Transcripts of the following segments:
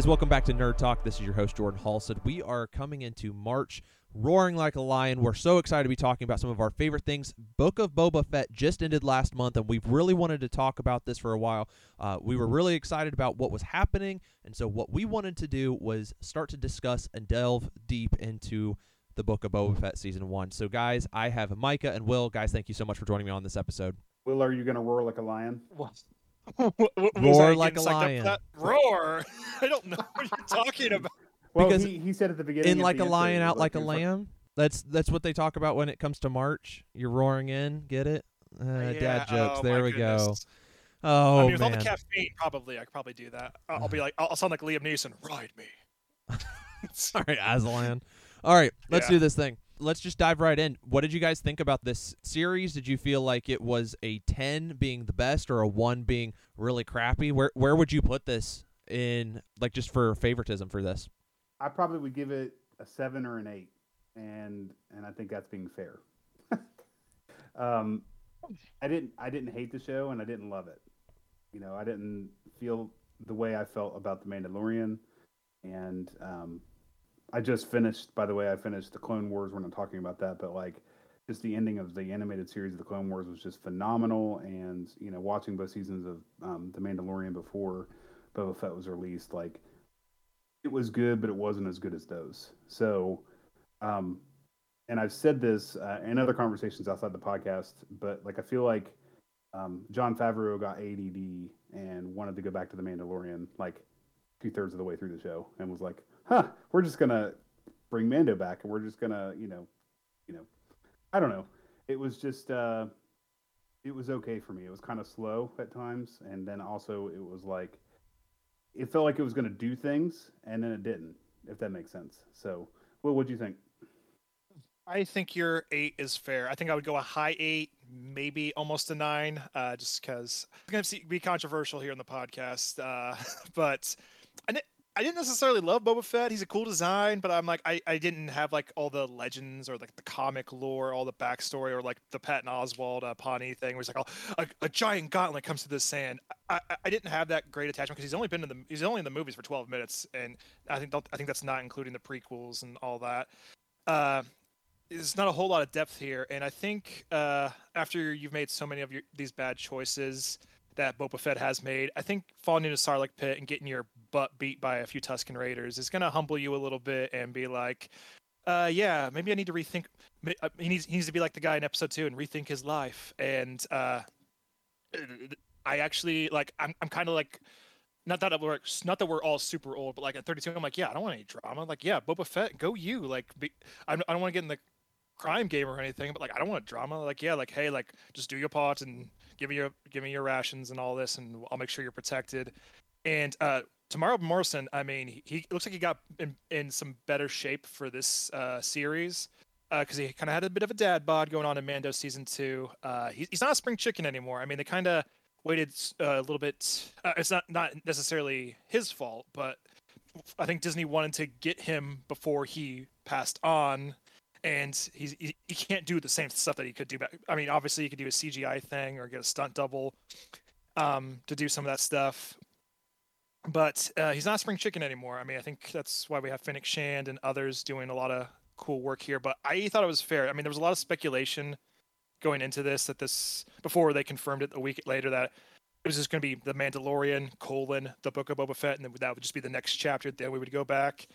Hey guys, welcome back to Nerd Talk. This is your host Jordan Halstead. We are coming into March roaring like a lion. We're so excited to be talking about some of our favorite things. Book of Boba Fett just ended last month, and we've really wanted to talk about this for a while. Uh, we were really excited about what was happening, and so what we wanted to do was start to discuss and delve deep into the Book of Boba Fett season one. So, guys, I have Micah and Will. Guys, thank you so much for joining me on this episode. Will, are you going to roar like a lion? What? What- what Roar like a psyched up for lion. Roar! I don't know what you're talking about. Well, Because he, he said at the beginning. In like a lion, out like a he was lamb. That's that's what they talk about when it comes to March. You're roaring in. Get it? Uh, Yeah, dad jokes. oh there my we go. Oh I mean, with all the caffeine, probably I could probably do that. I'll, I'll be like, I'll, I'll sound like Liam Neeson. Ride me. All right, Aslan. All right, let's Yeah. do this thing. Let's just dive right in. What did you guys think about this series? Did you feel like it was a 10 being the best or a 1 being really crappy? Where where would you put this in like just for favoritism for this? I probably would give it a seven or an eight, and and I think that's being fair. um, I didn't I didn't hate the show, and I didn't love it. You know, I didn't feel the way I felt about the Mandalorian, and um, I just finished. By the way, I finished the Clone Wars. We're not talking about that, but like. Just the ending of the animated series of the Clone Wars was just phenomenal, and you know, watching both seasons of um, the Mandalorian before Boba Fett was released, like it was good, but it wasn't as good as those. So, um, and I've said this uh, in other conversations outside the podcast, but like I feel like um, Jon Favreau got ADD and wanted to go back to the Mandalorian like two thirds of the way through the show, and was like, "Huh, we're just gonna bring Mando back, and we're just gonna, you know, you know, I don't know." It was just. Uh, it was okay for me. It was kind of slow at times, and then also it was like it felt like it was to do things, and then it didn't. If that makes sense. So, well, what do you think? I think your eight is fair. I think I would go a high eight, maybe almost a nine, uh, just because I'm going to be controversial here on the podcast. Uh, but I, I didn't necessarily love Boba Fett. He's a cool design, but I'm like, I, I didn't have like all the legends or like the comic lore, all the backstory, or like the Patton Oswalt uh, Pawnee thing, where it's like, oh, a, a giant gauntlet comes to the sand. I, I, didn't have that great attachment because he's only been in the he's only in the movies for 12 minutes, and I think I think that's not including the prequels and all that. Uh, there's not a whole lot of depth here, and I think uh, after you've made so many of your, these bad choices that Boba Fett has made, I think falling into Sarlacc pit and getting your butt beat by a few Tusken Raiders is going to humble you a little bit and be like, uh, yeah, maybe I need to rethink. uh, He needs he needs to be like the guy in episode two and rethink his life. And uh, I actually like I'm I'm kind of like not that we're not that we're all super old, but like at 32, I'm like, yeah, I don't want any drama. Like, yeah, Boba Fett, go you. Like, be, I don't want to get in the crime game or anything, but like, I don't want drama. Like, yeah, like, hey, like, just do your part and give me your give me your rations and all this, and I'll make sure you're protected. And uh, Temuera Morrison, I mean, he, he looks like he got in, in some better shape for this uh, series Uh because he kind of had a bit of a dad bod going on in Mando season two. Uh, he, he's not a spring chicken anymore. I mean, they kind of waited uh, a little bit. Uh, it's not not necessarily his fault, but I think Disney wanted to get him before he passed on, and he's he, he can't do the same stuff that he could do back. I mean, obviously, you could do a CGI thing or get a stunt double um, to do some of that stuff. But uh, he's not spring chicken anymore. I mean, I think that's why we have Fennec Shand and others doing a lot of cool work here. But I thought it was fair. I mean, there was a lot of speculation going into this that this before they confirmed it a week later that it was just going to be the Mandalorian colon the Book of Boba Fett, and that would just be the next chapter. Then we would go back.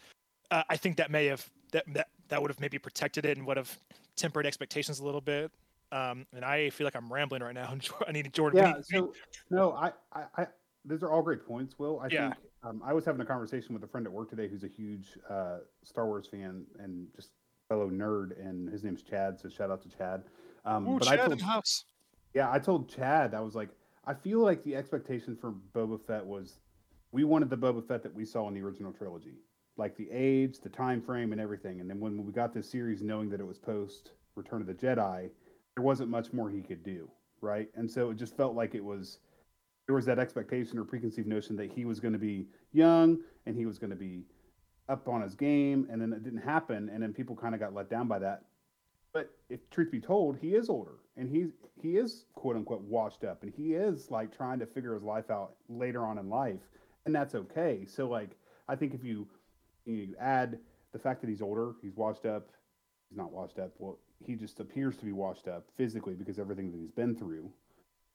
Uh, I think that may have that that that would have maybe protected it and would have tempered expectations a little bit. Um, and I feel like I'm rambling right now. I need Jordan. Yeah. So no, I, I, I those are all great points. Will I Yeah. think um, I was having a conversation with a friend at work today who's a huge uh, Star Wars fan and just fellow nerd, and his name's Chad. So shout out to Chad. Um, Ooh, but I Chad told in house. Yeah, I told Chad, I was like, I feel like the expectation for Boba Fett was we wanted the Boba Fett that we saw in the original trilogy. Like the age, the time frame, and everything. And then when we got this series knowing that it was post Return of the Jedi, there wasn't much more he could do. Right. And so it just felt like it was there was that expectation or preconceived notion that he was going to be young and he was going to be up on his game and then it didn't happen and then people kind of got let down by that but if truth be told, he is older and he's he is quote unquote washed up and he is like trying to figure his life out later on in life, and that's okay. So like I think if you you add the fact that he's older, he's washed up, he's not washed up. Well, he just appears to be washed up physically because everything that he's been through.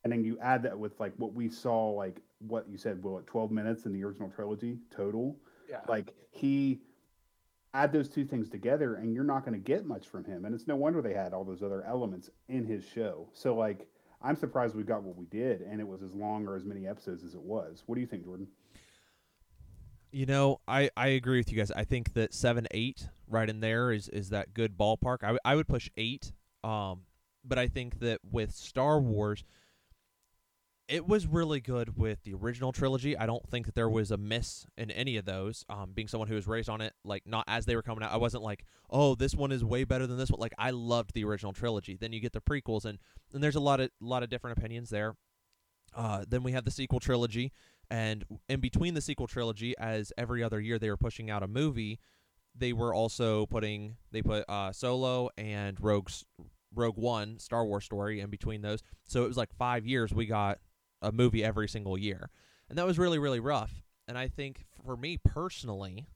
And then you add that with like what we saw, like what you said, well, 12 minutes in the original trilogy total. Yeah. Like he add those two things together and you're not going to get much from him. And it's no wonder they had all those other elements in his show. So like I'm surprised we got what we did and it was as long or as many episodes as it was. What do you think, Jordan? You know, I, I agree with you guys. I think that seven, eight, right in there is is that good ballpark. I, w- I would push eight. Um, but I think that with Star Wars, it was really good with the original trilogy. I don't think that there was a miss in any of those. Um, being someone who was raised on it, like not as they were coming out, I wasn't like, oh, this one is way better than this one. Like I loved the original trilogy. Then you get the prequels, and and there's a lot of lot of different opinions there. Uh, then we have the sequel trilogy, and in between the sequel trilogy, as every other year they were pushing out a movie, they were also putting they put uh, Solo and Rogue's Rogue One Star Wars story in between those. So it was like five years we got a movie every single year, and that was really really rough. And I think for me personally,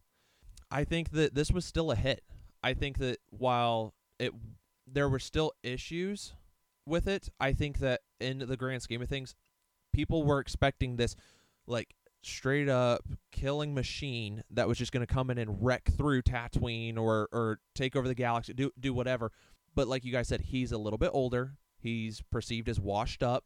I think that this was still a hit. I think that while it there were still issues with it, I think that in the grand scheme of things, people were expecting this like straight up killing machine that was just going to come in and wreck through Tatooine or or take over the galaxy, do do whatever. But like you guys said, he's a little bit older. He's perceived as washed up.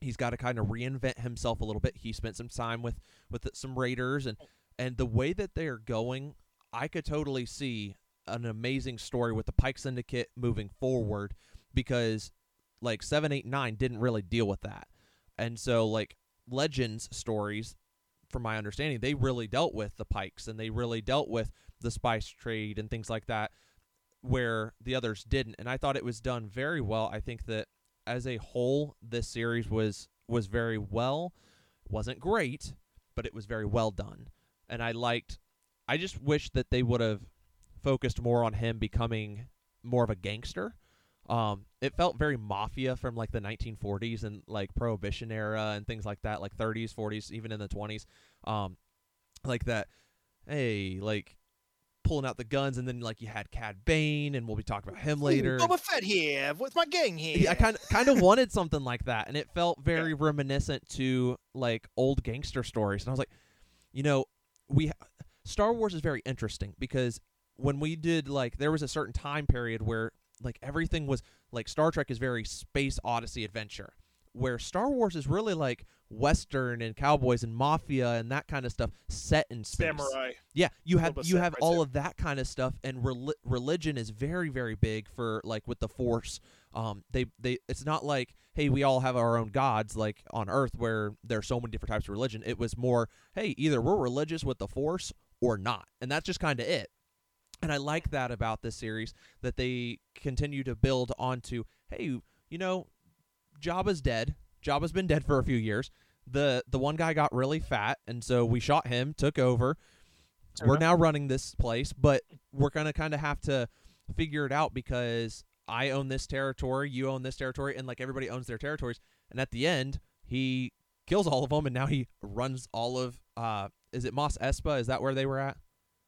He's got to kind of reinvent himself a little bit. He spent some time with with some raiders and and the way that they're going, I could totally see an amazing story with the Pike Syndicate moving forward because like 789 didn't really deal with that. And so like legends stories from my understanding they really dealt with the pikes and they really dealt with the spice trade and things like that where the others didn't. And i thought it was done very well. I think that as a whole this series was was very well. Wasn't great but it was very well done. And i liked i just wish that they would have focused more on him becoming more of a gangster um, it felt very mafia from like the 1940s and like prohibition era and things like that, like 30s, 40s, even in the 20s. Um, like that, hey, like pulling out the guns, and then like you had Cad Bane, and we'll be talking about him later. Boba Fett here with my gang here. Yeah, I kind of kind of wanted something like that, and it felt very yeah. reminiscent to like old gangster stories. And I was like, you know, we Star Wars is very interesting because when we did like there was a certain time period where like everything was like Star Trek is very space odyssey adventure where Star Wars is really like western and cowboys and mafia and that kind of stuff set in space. Samurai. Yeah, you have you have all of that kind of stuff and religion is very very big for like with the force. Um they they it's not like hey, we all have our own gods like on earth where there's so many different types of religion. It was more hey, either we're religious with the force or not. And that's just kind of it. And I like that about this series that they continue to build onto, hey, you know, Jabba's dead. Jabba's been dead for a few years. The the one guy got really fat and so we shot him, took over. Uh-huh. We're now running this place, but we're going to kind of have to figure it out because I own this territory, you own this territory and like everybody owns their territories. And at the end, he kills all of them and now he runs all of uh is it Mos Espa? Is that where they were at?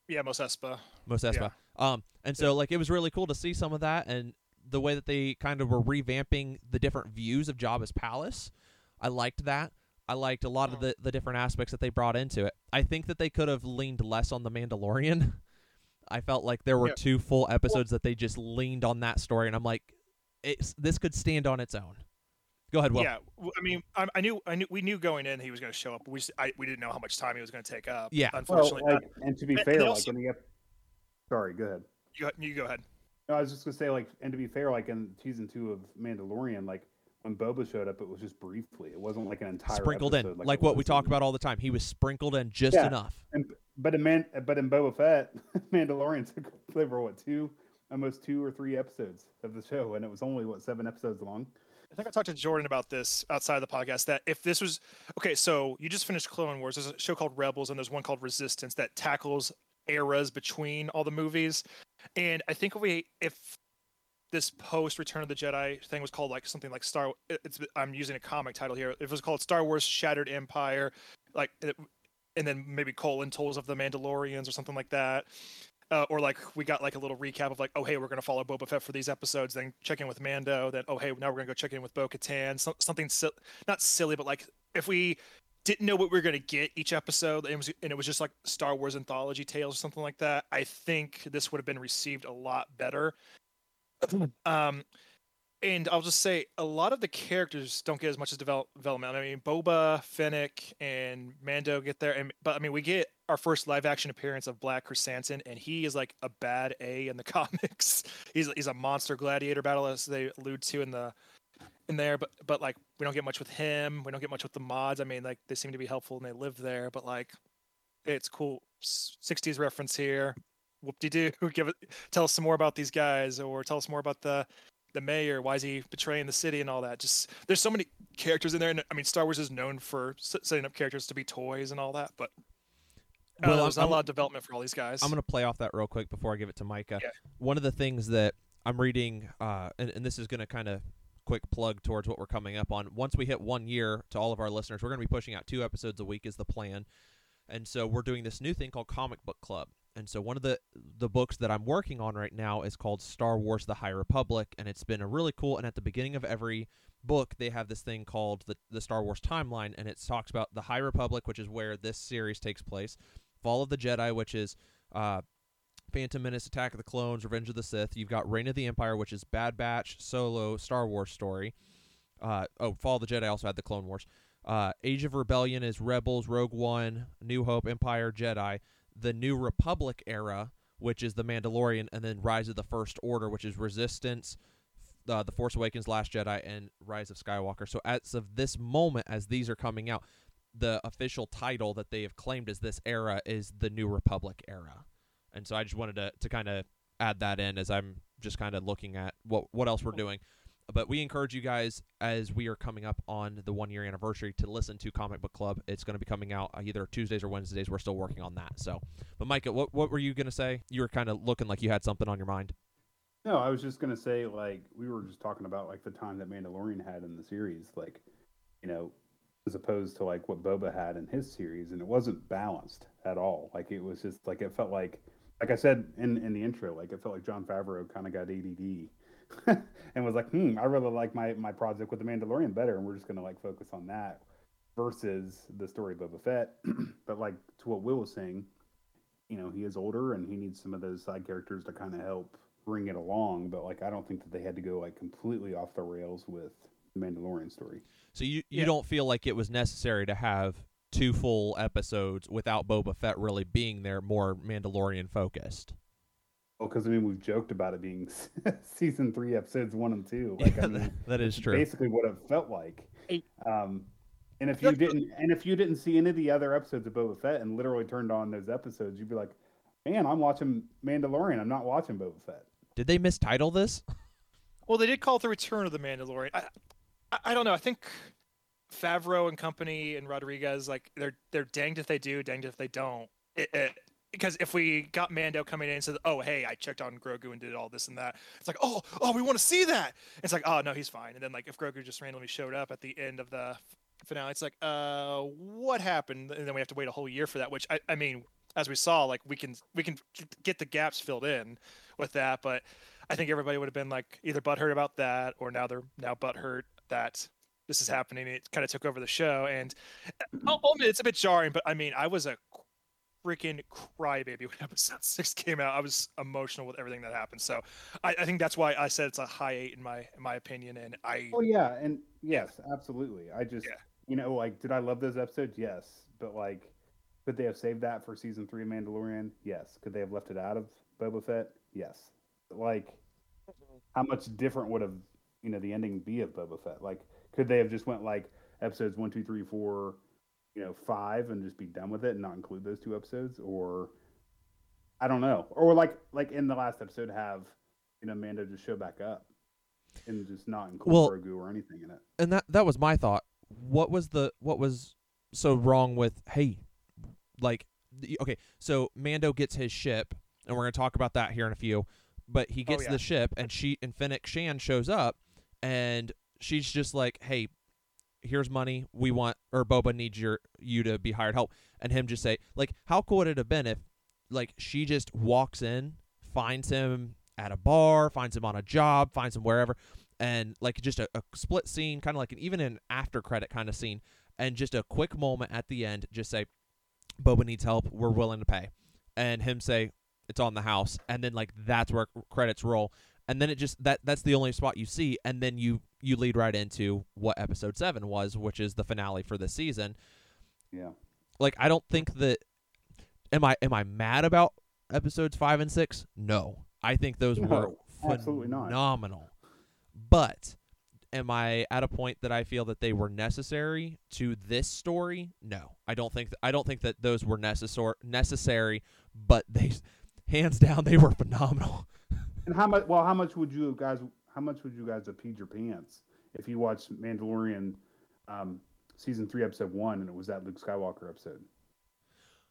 Yeah, Mos Espa. Mos Espa. Yeah. Um, and so yeah. like it was really cool to see some of that and the way that they kind of were revamping the different views of Jabba's palace. I liked that. I liked a lot of the, the different aspects that they brought into it. I think that they could have leaned less on the Mandalorian. I felt like there were yeah. two full episodes well, that they just leaned on that story, and I'm like, it's this could stand on its own. Go ahead, Will. Yeah, I mean, I, I, knew, I knew, we knew going in he was going to show up. We, just, I, we didn't know how much time he was going to take up. Yeah, unfortunately. Well, like, and to be fair, like also, in the, sorry, go ahead. You, you go ahead. No, I was just going to say, like, and to be fair, like in season two of Mandalorian, like when Boba showed up, it was just briefly. It wasn't like an entire sprinkled episode, in, like, like what we talk about all the time. He was sprinkled in just yeah. enough. And but in Man, but in Boba Fett, Mandalorian took over what two, almost two or three episodes of the show, and it was only what seven episodes long. I think I talked to Jordan about this outside of the podcast. That if this was okay, so you just finished Clone Wars. There's a show called Rebels, and there's one called Resistance that tackles eras between all the movies. And I think if we if this post Return of the Jedi thing was called like something like Star. It's I'm using a comic title here. If it was called Star Wars Shattered Empire, like and then maybe colon tolls of the Mandalorians or something like that. Uh, or like we got like a little recap of like, oh hey, we're gonna follow Boba Fett for these episodes, then check in with Mando, then oh hey, now we're gonna go check in with Bo Katan, so, something si- not silly, but like if we didn't know what we were gonna get each episode, and it was and it was just like Star Wars anthology tales or something like that, I think this would have been received a lot better. um, and I'll just say a lot of the characters don't get as much as develop, development. I mean, Boba, Fennec, and Mando get there, and but I mean, we get our first live action appearance of Black Krrsantan, and he is like a bad A in the comics. he's he's a monster gladiator battle as they allude to in the in there, but but like we don't get much with him. We don't get much with the mods. I mean, like they seem to be helpful and they live there, but like it's cool. '60s reference here. Whoop de doo. Give it. Tell us some more about these guys, or tell us more about the the mayor. Why is he betraying the city and all that? Just there's so many characters in there, and I mean, Star Wars is known for setting up characters to be toys and all that, but uh, well, there's I'm, a lot of development for all these guys. I'm going to play off that real quick before I give it to Micah. Yeah. One of the things that I'm reading, uh, and, and this is going to kind of quick plug towards what we're coming up on. Once we hit one year to all of our listeners, we're going to be pushing out two episodes a week is the plan. And so we're doing this new thing called Comic Book Club. And so one of the the books that I'm working on right now is called Star Wars: The High Republic, and it's been a really cool. And at the beginning of every book, they have this thing called the the Star Wars timeline, and it talks about the High Republic, which is where this series takes place, Fall of the Jedi, which is uh, Phantom Menace, Attack of the Clones, Revenge of the Sith. You've got Reign of the Empire, which is Bad Batch, Solo, Star Wars story. Uh, oh, Fall of the Jedi also had the Clone Wars. Uh, Age of Rebellion is Rebels, Rogue One, New Hope, Empire, Jedi the New Republic era, which is the Mandalorian, and then Rise of the First Order, which is Resistance, uh, The Force Awakens, Last Jedi, and Rise of Skywalker. So as of this moment, as these are coming out, the official title that they have claimed as this era is the New Republic era. And so I just wanted to, to kind of add that in as I'm just kind of looking at what what else we're doing. But we encourage you guys as we are coming up on the one year anniversary to listen to Comic Book Club. It's going to be coming out uh, either Tuesdays or Wednesdays. We're still working on that. So, but Micah, what what were you going to say? You were kind of looking like you had something on your mind. No, I was just going to say like we were just talking about like the time that Mandalorian had in the series, like you know, as opposed to like what Boba had in his series, and it wasn't balanced at all. Like it was just like it felt like, like I said in in the intro, like it felt like Jon Favreau kind of got ADD and was like, hmm, I really like my my project with the Mandalorian better, and we're just gonna like focus on that versus the story of Boba Fett. but like to what Will was saying, you know, he is older and he needs some of those side characters to kind of help bring it along. But like, I don't think that they had to go like completely off the rails with the Mandalorian story. So you you yeah. don't feel like it was necessary to have two full episodes without Boba Fett really being there, more Mandalorian focused. Well, because I mean, we've joked about it being season three, episodes one and two. Like, I mean, that is true. Basically, what it felt like. Um, and if you didn't, and if you didn't see any of the other episodes of Boba Fett and literally turned on those episodes, you'd be like, "Man, I'm watching Mandalorian. I'm not watching Boba Fett." Did they mistitle this? Well, they did call it the Return of the Mandalorian. I, I, I don't know. I think Favreau and company and Rodriguez, like they're they're danged if they do, danged if they don't. It, it, because if we got Mando coming in and said, "Oh, hey, I checked on Grogu and did all this and that," it's like, "Oh, oh, we want to see that." It's like, "Oh, no, he's fine." And then like if Grogu just randomly showed up at the end of the finale, it's like, "Uh, what happened?" And then we have to wait a whole year for that. Which I, I mean, as we saw, like we can we can get the gaps filled in with that, but I think everybody would have been like either butthurt about that or now they're now butthurt that this is happening. It kind of took over the show, and mm-hmm. I'll admit it's a bit jarring. But I mean, I was a freaking crybaby when episode six came out. I was emotional with everything that happened. So I, I, think that's why I said it's a high eight in my in my opinion. And I Oh yeah, and yes, absolutely. I just yeah. you know, like did I love those episodes? Yes. But like could they have saved that for season three of Mandalorian? Yes. Could they have left it out of Boba Fett? Yes. Like mm-hmm. how much different would have you know the ending be of Boba Fett? Like could they have just went like episodes one, two, three, four, you know five and just be done with it and not include those two episodes or i don't know or like like in the last episode have you know mando just show back up and just not include well, Grogu or anything in it and that that was my thought what was the what was so wrong with hey like okay so mando gets his ship and we're going to talk about that here in a few but he oh, gets oh, yeah. the ship and she and Fennec Shand shows up and she's just like hey here's money. We want or Boba needs your you to be hired. Help, and him just say like, how cool would it have been if like she just walks in, finds him at a bar, finds him on a job, finds him wherever, and like just a, a split scene, kind of like an even an after credit kind of scene, and just a quick moment at the end, just say, Boba needs help. We're willing to pay, and him say it's on the house, and then like that's where credits roll, and then it just that that's the only spot you see, and then you you lead right into what episode seven was, which is the finale for this season. Yeah. Like I don't think that am I am I mad about episodes five and six? No, I think those No, were absolutely not. phenomenal. But am I at a point that I feel that they were necessary to this story? No, I don't think th- I don't think that those were necessar- necessary. But they, hands down, they were phenomenal. And how much? Well, how much would you guys? How much would you guys have peed your pants if you watched Mandalorian um, season three, episode one, and it was that Luke Skywalker episode?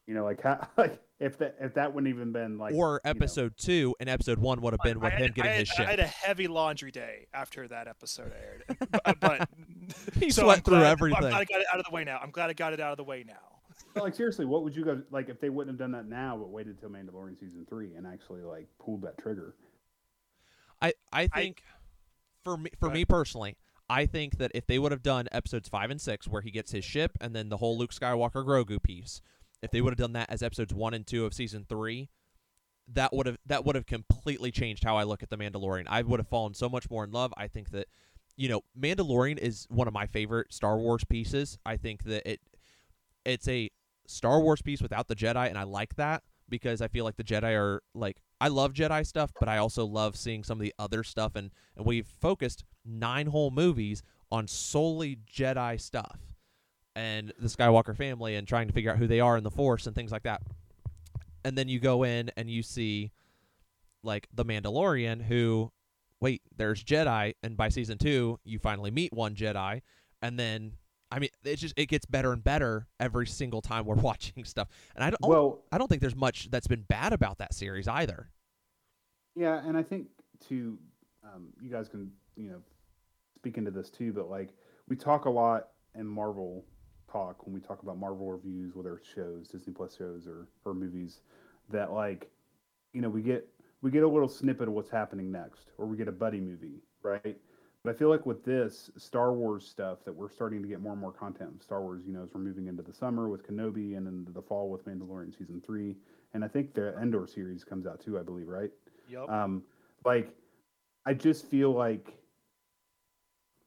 You know, like how, like if that if that wouldn't even been like or you know, episode two and episode one would have been with I him had, getting I had, his shit. I had a heavy laundry day after that episode aired, but, but He so sweat I'm through glad- everything. I'm glad I got it out of the way now. I'm glad I got it out of the way now. But, like seriously, what would you guys like if they wouldn't have done that now, but waited till Mandalorian season three and actually like pulled that trigger? I I think for me for me personally, I think that if they would have done episodes five and six, where he gets his ship and then the whole Luke Skywalker Grogu piece, if they would have done that as episodes one and two of season three, that would have that would have completely changed how I look at the Mandalorian. I would have fallen so much more in love. I think that you know Mandalorian is one of my favorite Star Wars pieces. I think that it it's a Star Wars piece without the Jedi, and I like that because I feel like the Jedi are like I love Jedi stuff, but I also love seeing some of the other stuff, and and we've focused nine whole movies on solely Jedi stuff and the Skywalker family and trying to figure out who they are in the Force and things like that. And then you go in and you see like the Mandalorian, who wait, there's Jedi, and by season two you finally meet one Jedi, and then I mean it just it gets better and better every single time we're watching stuff, and I don't Well, I don't think there's much that's been bad about that series either. Yeah, and I think too, um, you guys can you know speak into this too, but like we talk a lot in Marvel talk when we talk about Marvel reviews, whether it's shows, Disney Plus shows, or or movies, that like you know we get we get a little snippet of what's happening next, or we get a buddy movie, right? But I feel like with this Star Wars stuff that we're starting to get more and more content of Star Wars, you know, as we're moving into the summer with Kenobi and into the fall with Mandalorian season three, and I think the Endor series comes out too, I believe, right? Yep. Um, like, I just feel like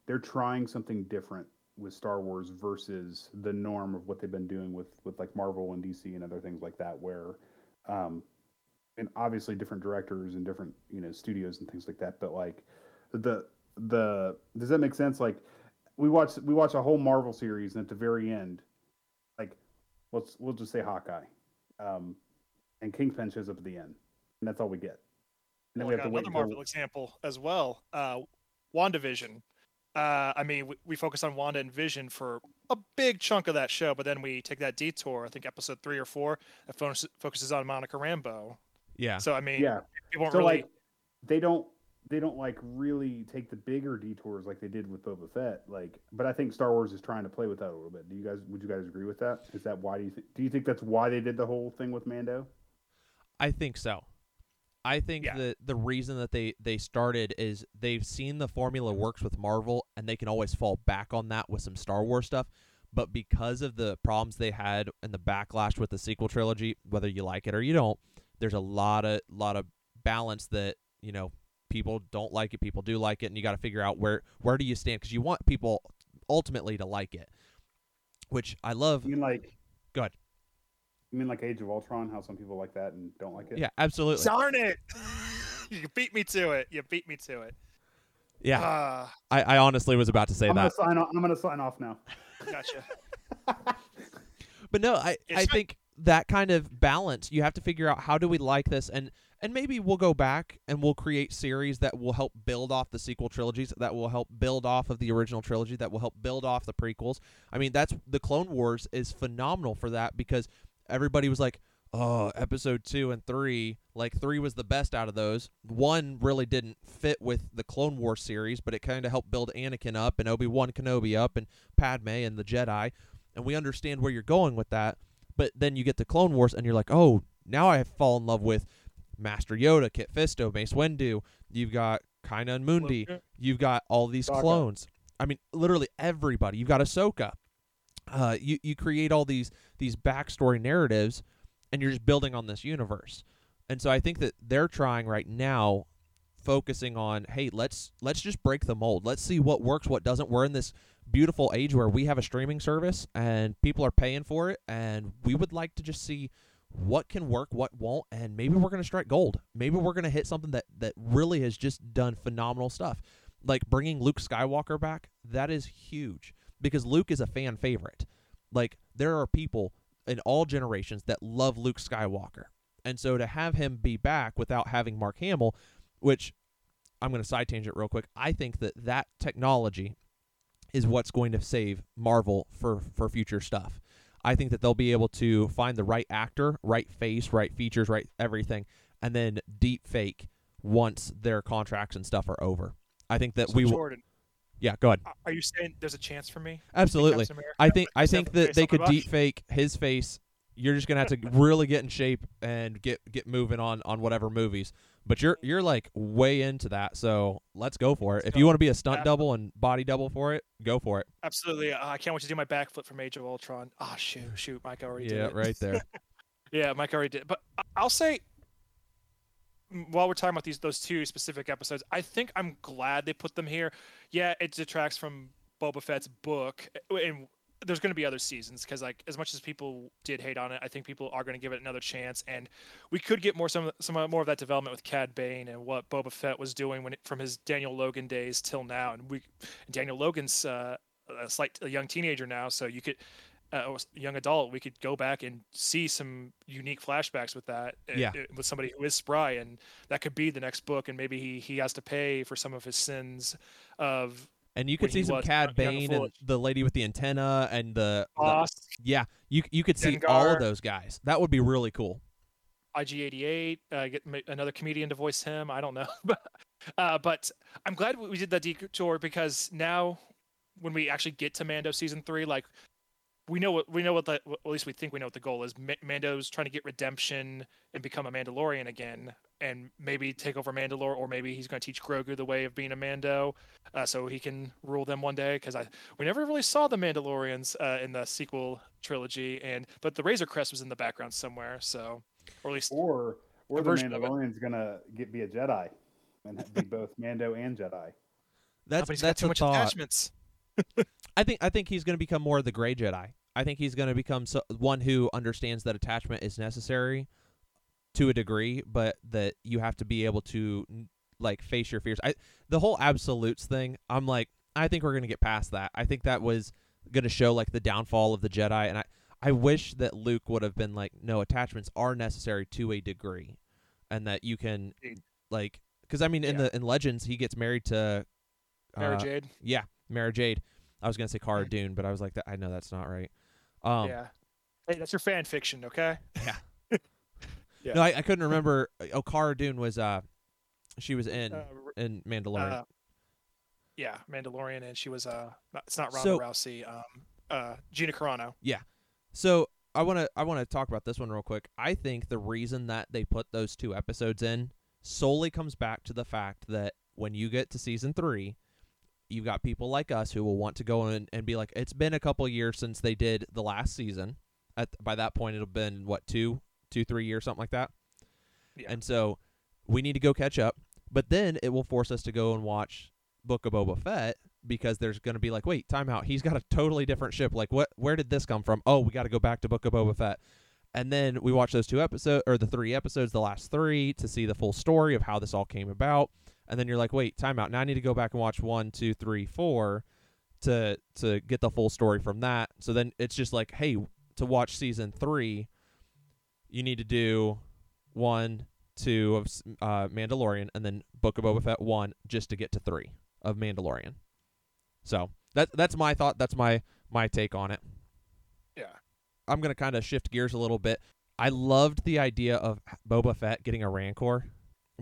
they're trying something different with Star Wars versus the norm of what they've been doing with with like Marvel and DC and other things like that, where, um, and obviously different directors and different you know studios and things like that. But like, the the does that make sense? Like, we watch we watch a whole Marvel series and at the very end, like, let's we'll just say Hawkeye, um, and Kingpin shows up at the end, and that's all we get. And then Well, we have to got wait another until Marvel example as well. Uh, WandaVision. Uh, I mean, we, we focus on Wanda and Vision for a big chunk of that show, but then we take that detour. I think episode three or four that focuses, focuses on Monica Rambeau. Yeah. So I mean, yeah. people weren't So really. like they don't they don't like really take the bigger detours like they did with Boba Fett. Like, but I think Star Wars is trying to play with that a little bit. Do you guys would you guys agree with that? Is that why do you think do you think that's why they did the whole thing with Mando? I think so. I think Yeah. that the reason that they they started is they've seen the formula works with Marvel and they can always fall back on that with some Star Wars stuff. But because of the problems they had and the backlash with the sequel trilogy, whether you like it or you don't, there's a lot of lot of balance that you know people don't like it, people do like it, and you got to figure out where where do you stand because you want people ultimately to like it, which I love. You mean like Go ahead. You mean like Age of Ultron? How some people like that and don't like it? Yeah, absolutely. Darn it! you beat me to it. You beat me to it. Yeah, Ah, I, I honestly was about to say I'm that. gonna sign off. I'm gonna sign off now. gotcha. But no, I, It's I think that kind of balance, you have to figure out how do we like this and and maybe we'll go back and we'll create series that will help build off the sequel trilogies, that will help build off of the original trilogy, that will help build off the prequels. I mean, that's the Clone Wars is phenomenal for that because everybody was like, oh, episode two and three, like three was the best out of those. One really didn't fit with the Clone Wars series, but it kind of helped build Anakin up and Obi Wan Kenobi up and Padme and the Jedi. And we understand where you're going with that. But then you get to Clone Wars and you're like, oh, now I fall in love with Master Yoda, Kit Fisto, Mace Windu. You've got Ki-Adi-Mundi. You've got all these Sokka. clones. I mean, literally everybody. You've got Ahsoka. Uh, you you create all these these backstory narratives, and you're just building on this universe. And so I think that they're trying right now, focusing on, hey, let's let's just break the mold. Let's see what works, what doesn't. We're in this beautiful age where we have a streaming service and people are paying for it, and we would like to just see what can work, what won't, and maybe we're going to strike gold. Maybe we're going to hit something that that really has just done phenomenal stuff. Like bringing Luke Skywalker back, that is huge because Luke is a fan favorite. Like there are people in all generations that love Luke Skywalker. And so to have him be back without having Mark Hamill, which I'm going to side tangent real quick, I think that that technology is what's going to save Marvel for for future stuff. I think that they'll be able to find the right actor, right face, right features, right everything, and then deep fake once their contracts and stuff are over. I think that so we will. Jordan, Yeah, go ahead. are you saying there's a chance for me? Absolutely. America? I think I think that they could deep fake his face. You're just gonna have to really get in shape and get get moving on on whatever movies. But you're you're like way into that, so let's go for it. Let's If go. you want to be a stunt Yeah. double and body double for it, go for it. Absolutely. Uh, I can't wait to do my backflip from Age of Ultron. Ah, shoot, shoot, Mike already did Yeah, right there. Yeah, Mike already did. But I'll say, while we're talking about these those two specific episodes, I think I'm glad they put them here. Yeah, it detracts from Boba Fett's book, uh, and there's going to be other seasons because, like, as much as people did hate on it, I think people are going to give it another chance, and we could get more some some more of that development with Cad Bane and what Boba Fett was doing when it, from his Daniel Logan days till now, and we Daniel Logan's uh, a slight a young teenager now, so you could uh, young adult, we could go back and see some unique flashbacks with that. uh, Yeah. uh, with somebody who is spry, and that could be the next book, and maybe he he has to pay for some of his sins of And you could see some was Cad Bane and the lady with the antenna and the, the yeah. You you could see all of those guys. That would be really cool. IG88, uh, get another comedian to voice him. I don't know, but uh, but I'm glad we we did that detour because now when we actually get to Mando season three, like we know what we know what the well, at least we think we know what the goal is. Ma- Mando's trying to get redemption and become a Mandalorian again, and maybe take over Mandalore, or maybe he's going to teach Grogu the way of being a Mando, uh, so he can rule them one day. Because I we never really saw the Mandalorians uh, in the sequel trilogy, and but the Razor Crest was in the background somewhere, so or at least Or or the version of. Mandalorian's gonna get be a Jedi and be both Mando and Jedi. That's but he's too a much thought. attachments. I think I think he's going to become more of the gray Jedi. I think he's going to become so, one who understands that attachment is necessary to a degree, but that you have to be able to like face your fears. I the whole absolutes thing. I'm like, I think we're going to get past that. I think that was going to show like the downfall of the Jedi, and I I wish that Luke would have been like, no, attachments are necessary to a degree, and that you can like because I mean in Yeah. the in Legends he gets married to Mara uh, Jade. yeah, Mara Jade. I was gonna say Cara. Dune, but I was like, I know that's not right. Um, yeah. Hey, that's your fan fiction, okay? Yeah. No, I, I couldn't remember. Oh, Cara Dune was uh, she was in Uh, in Mandalorian. uh, yeah, Mandalorian, and she was uh, it's not Ronda So- Rousey, um, uh, Gina Carano. Yeah. So I want to I want to talk about this one real quick. I think the reason that they put those two episodes in solely comes back to the fact that when you get to season three, you've got people like us who will want to go in and be like, it's been a couple years since they did the last season. At by that point, it'll been what two, two, three years, something like that. Yeah. And so we need to go catch up. But then it will force us to go and watch Book of Boba Fett because there's going to be like, wait, time out. He's got a totally different ship. Like, what? Where did this come from? Oh, we got to go back to Book of Boba Fett. And then we watch those two episodes or the three episodes, the last three, to see the full story of how this all came about. And then you're like, wait, time out. Now I need to go back and watch one, two, three, four to to get the full story from that. So then it's just like, hey, to watch season three, you need to do one, two of uh, Mandalorian, and then Book of Boba Fett one just to get to three of Mandalorian. So that that's my thought. That's my my take on it. Yeah. I'm gonna kind of shift gears a little bit. I loved the idea of Boba Fett getting a Rancor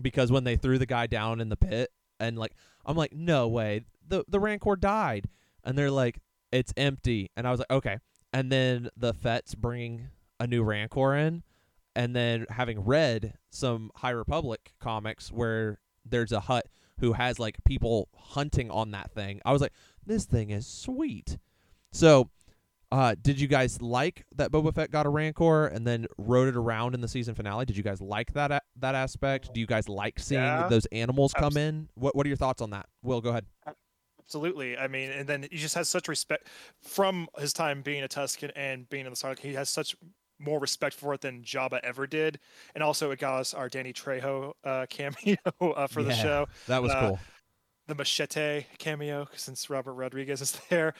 because when they threw the guy down in the pit and like I'm like, no way, the the Rancor died, and they're like, it's empty, and I was like, okay, and then the Fett's bringing a new Rancor in, and then having read some High Republic comics where there's a Hutt who has like people hunting on that thing, I was like, this thing is sweet. So uh, did you guys like that Boba Fett got a Rancor and then rode it around in the season finale? Did you guys like that a- that aspect? Do you guys like seeing Yeah. those animals come in? What What are your thoughts on that? Will, go ahead. Absolutely. I mean, and then he just has such respect from his time being a Tusken and being in the Sarlacc. He has such more respect for it than Jabba ever did. And also, it got us our Danny Trejo uh, cameo uh, for the show, That was Uh, cool. the Machete cameo, since Robert Rodriguez is there.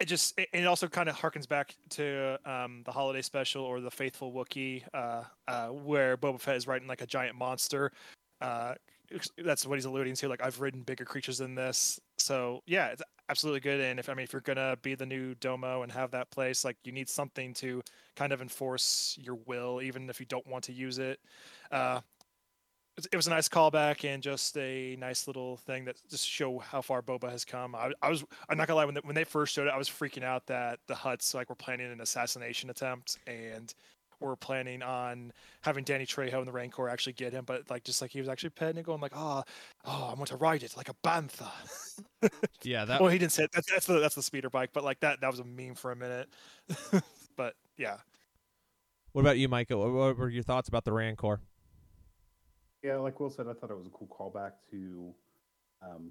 It just it, it also kind of harkens back to um, the holiday special or the Faithful Wookiee, uh, uh, where Boba Fett is riding like a giant monster. Uh, that's what he's alluding to. Like I've ridden bigger creatures than this, so yeah, it's absolutely good. And if I mean, if you're gonna be the new Daimyo and have that place, like you need something to kind of enforce your will, even if you don't want to use it. Uh, it- was a nice callback and just a nice little thing that just show how far Boba has come. I, I was I'm not gonna lie when they, when they first showed it, I was freaking out that the Hutts like were planning an assassination attempt and were planning on having Danny Trejo and the Rancor actually get him, but like just like he was actually petting it, going like, oh, oh, I want to ride it like a bantha. Yeah, that well, he didn't say it. That's, that's the that's the speeder bike, but like that that was a meme for a minute. but yeah, What about you? What, what were your thoughts about the Rancor? Yeah, like Will said, I thought it was a cool callback to um,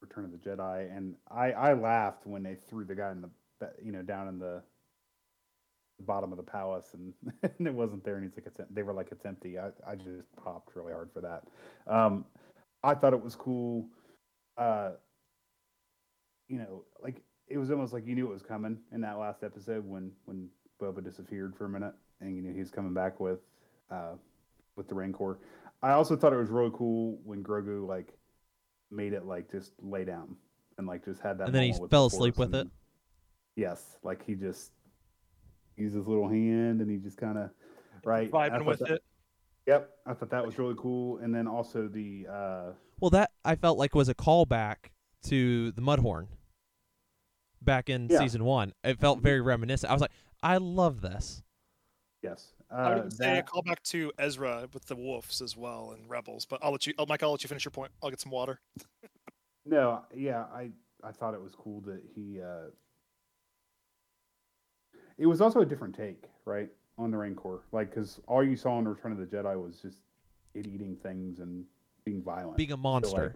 Return of the Jedi, and I, I laughed when they threw the guy in the you know down in the bottom of the palace, and, and it wasn't there, and he's like, it's, they were like, it's empty. I, I just popped really hard for that. Um, I thought it was cool. Uh, you know, like it was almost like you knew it was coming in that last episode when when Boba disappeared for a minute, and you knew he was coming back with uh, with the Rancor. I also thought it was really cool when Grogu like made it like just lay down and like just had that. And then he fell the asleep Force with it? Yes, like he just used his little hand and he just kind of right vibing with that- it. Yep, I thought that was really cool. And then also the uh, Well, that I felt like was a callback to the Mudhorn back in Yeah. season one. It felt Mhm. very reminiscent. I was like, I love this. yes, I would uh, even say a callback to Ezra with the wolves as well and rebels. But I'll let you, oh, Mike. I'll let you finish your point. I'll get some water. No, yeah, I I thought it was cool that he. uh It was also a different take, right, on the Rancor, like because all you saw in Return of the Jedi was just it eating things and being violent, Being a So, monster. like,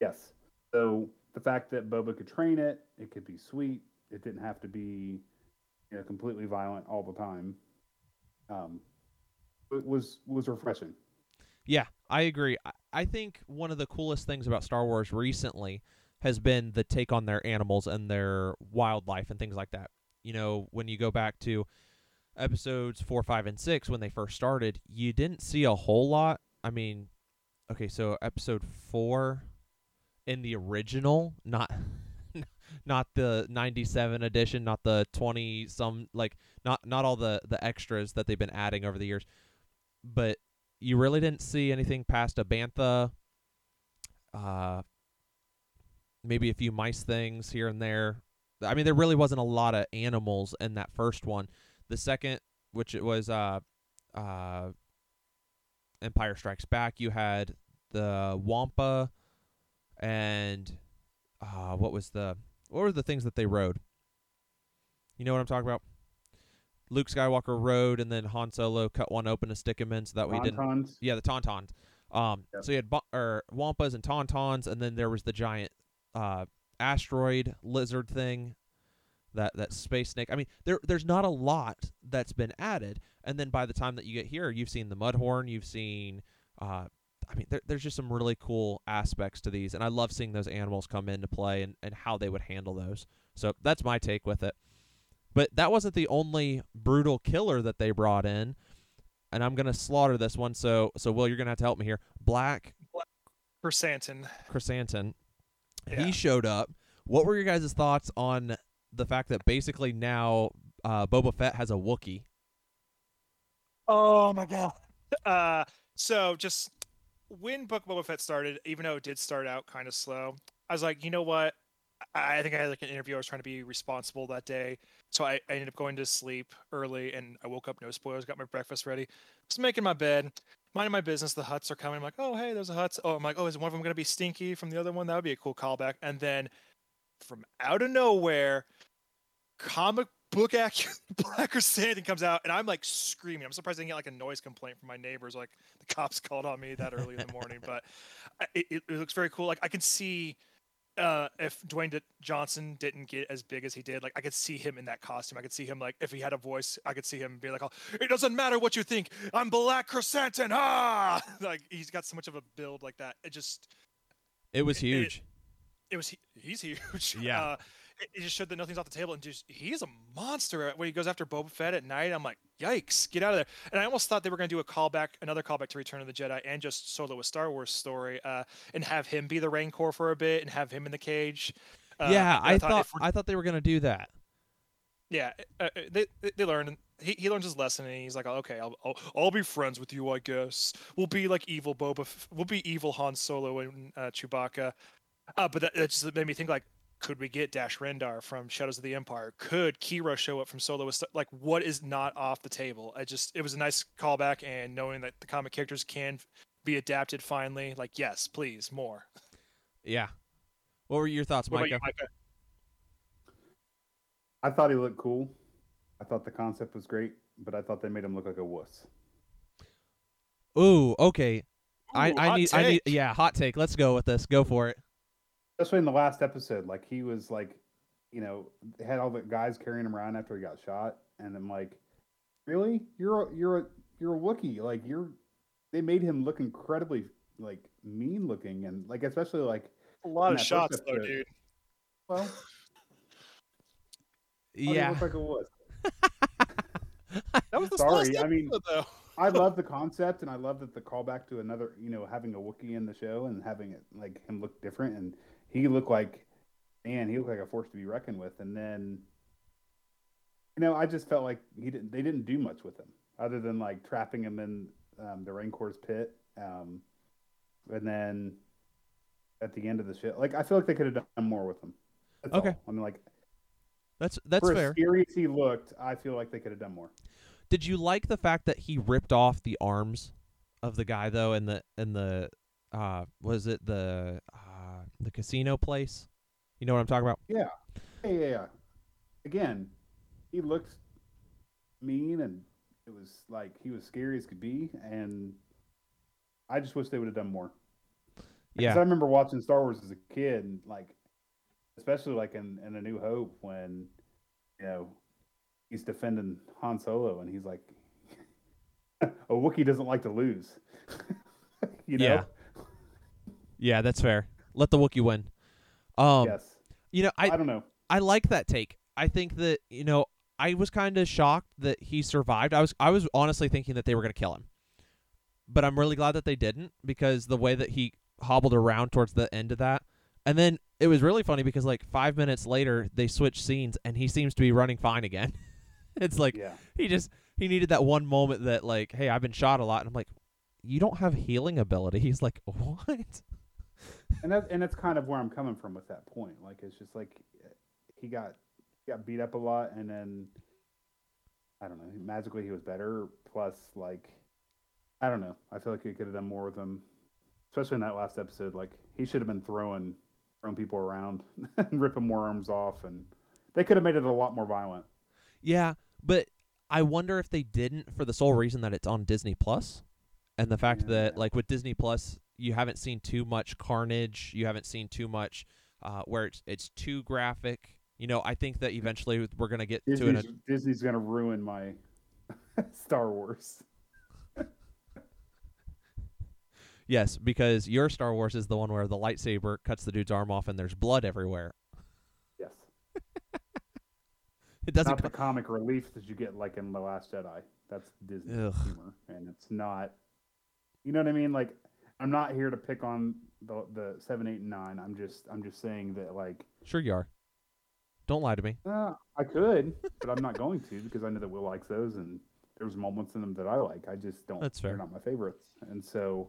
yes, so the fact that Boba could train it, it could be sweet. It didn't have to be, you know, completely violent all the time. Um, was was refreshing. Yeah, I agree. I think one of the coolest things about Star Wars recently has been the take on their animals and their wildlife and things like that. You know, when you go back to episodes four, five, and six when they first started, you didn't see a whole lot. I mean, okay, so episode four in the original, not not the 97 edition, not the 20 some like not not all the the extras that they've been adding over the years. But you really didn't see anything past a bantha uh maybe a few mice things here and there. I mean there really wasn't a lot of animals in that first one. The second which it was uh uh Empire Strikes Back, you had the Wampa and uh what was the what were the things that they rode? You know what I'm talking about? Luke Skywalker rode, and then Han Solo cut one open to stick him in, so that he didn't. Yeah, the tauntauns. Um, Yep. so you had bu- or wampas and tauntauns, and then there was the giant uh asteroid lizard thing, that that space snake. I mean, there there's not a lot that's been added, and then by the time that you get here, you've seen the mudhorn, you've seen. Uh, I mean, there, there's just some really cool aspects to these, and I love seeing those animals come into play and, and how they would handle those. So that's my take with it. But that wasn't the only brutal killer that they brought in, and I'm gonna slaughter this one. So so Will, you're gonna have to help me here. Black Chrysanthemum. Chrysanthemum, Yeah. he showed up. What were your guys' thoughts on the fact that basically now uh, Boba Fett has a Wookie? Oh my god. Uh, so just when Book of Boba Fett started, even though it did start out kind of slow, I was like, you know what? I think I had like an interview. I was trying to be responsible that day, so I, I ended up going to sleep early, and I woke up no spoilers. Got my breakfast ready, was making my bed, minding my business. The Hutts are coming. I'm like, oh hey, there's a Hutts. Oh, I'm like, oh, is one of them gonna be stinky from the other one? That would be a cool callback. And then from out of nowhere, comic book accurate Black Krrsantan comes out, and I'm like screaming. I'm surprised I didn't get like a noise complaint from my neighbors. Like the cops called on me that early in the morning, but it, it, it looks very cool. Like I can see uh, if Dwayne D- Johnson didn't get as big as he did, like I could see him in that costume. I could see him like if he had a voice, I could see him be like, oh, "It doesn't matter what you think, I'm Black Krrsantan." Ah, like he's got so much of a build like that. It just It was It- it- huge. it was he- he's huge. Yeah. Uh, it, just showed that nothing's off the table, and just he's a monster when he goes after Boba Fett at night. I'm like, yikes, get out of there! And I almost thought they were going to do a callback, another callback to Return of the Jedi, and just Solo a Star Wars story, uh, and have him be the Rancor for a bit, and have him in the cage. Uh, yeah, and I thought I thought they were gonna do that. yeah, uh, uh, they they- learned. He, he learns his lesson, and he's like, okay, I'll, I'll I'll be friends with you, I guess. We'll be like evil Boba. F- We'll be evil Han Solo and uh, Chewbacca. Uh, but that, that just made me think like, could we get Dash Rendar from Shadows of the Empire? Could Qi'ra show up from Solo? with st- Like, what is not off the table? I just it was a nice callback, and knowing that the comic characters can be adapted finally, like, yes, please, more. Yeah. What were your thoughts, What Micah? you, Micah? I thought he looked cool. I thought the concept was great, but I thought they made him look like a wuss. Ooh, okay. I, Ooh, I hot need I need yeah, hot take. Let's go with this. Go for it. Especially in the last episode, like he was like, you know, had all the guys carrying him around after he got shot, and I'm like, really? You're a, you're a you're a Wookiee. Like you're. They made him look incredibly like mean looking, and like especially like a lot of shots though, episode. dude. well, how do you Yeah. look like a wuss. That was the Sorry, last I mean- though. I love the concept, and I love that the callback to another, you know, having a Wookiee in the show and having it like him look different, and he looked like, man, he looked like a force to be reckoned with. And then, you know, I just felt like he didn't. They didn't do much with him other than like trapping him in um, the Rancor's pit, um, and then at the end of the show, like I feel like they could have done more with him. That's Okay. all. I mean, like That's that's for fair. as he looked, I feel like they could have done more. Did you like the fact that he ripped off the arms of the guy though and the and the uh was it the uh the casino place? You know what I'm talking about? Yeah, yeah, yeah. yeah. Again, he looked mean, and it was like he was scary as could be. And I just wish they would have done more. 'Cause I remember watching Star Wars as a kid, and like, especially like in, in A New Hope when, you know, he's defending Han Solo, and he's like, a Wookiee doesn't like to lose. you know? Yeah. Yeah, that's fair. Let the Wookiee win. Um yes. you know, I I don't know. I like that take. I think that you know I was kind of shocked that he survived. I was I was honestly thinking that they were going to kill him, but I'm really glad that they didn't because the way that he hobbled around towards the end of that, and then it was really funny because like five minutes later they switch scenes and he seems to be running fine again. it's like Yeah. he just he needed that one moment that like hey I've been shot a lot and I'm like you don't have healing ability. He's like what? And that and that's kind of where I'm coming from with that point. Like it's just like he got he got beat up a lot, and then I don't know. Magically, he was better. Plus, like I don't know. I feel like he could have done more with him, especially in that last episode. Like he should have been throwing throwing people around and ripping more arms off, and they could have made it a lot more violent. Yeah, but I wonder if they didn't for the sole reason that it's on Disney Plus, and the fact that Yeah. like with Disney Plus, you haven't seen too much carnage, you haven't seen too much uh, where it's it's too graphic. You know, I think that eventually we're gonna get to Disney's, an. Disney's gonna ruin my Star Wars. Yes, because your Star Wars is the one where the lightsaber cuts the dude's arm off and there's blood everywhere. Yes, It doesn't. not the comic relief that you get like in the Last Jedi. That's Disney Ugh. humor, and it's not. You know what I mean? Like, I'm not here to pick on the the seven, eight, and nine. I'm just I'm just saying that like Sure, you are. Don't lie to me. uh, I could, but I'm not going to because I know that Will likes those, and there's moments in them that I like. I just don't. That's fair. They're not my favorites, and so,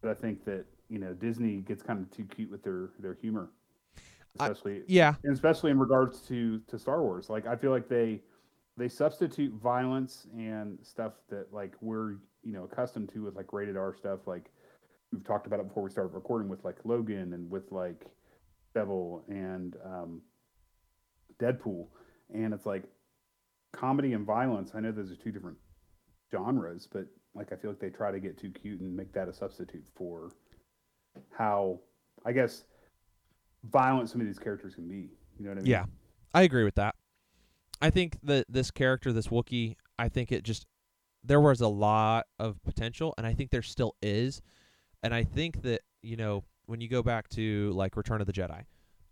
but I think that you know Disney gets kind of too cute with their their humor, I- especially Yeah, and especially in regards to to Star Wars. Like I feel like they they substitute violence and stuff that like we're you know accustomed to with like rated R stuff. Like we've talked about it before we started recording with like Logan and with like Devil and um, Deadpool, and it's like comedy and violence. I know those are two different genres, but like I feel like they try to get too cute and make that a substitute for how I guess violent some of these characters can be. You know what I mean? Yeah, I agree with that. I think that this character, this Wookiee, I think it just there was a lot of potential, and I think there still is. And I think that you know when you go back to like Return of the Jedi,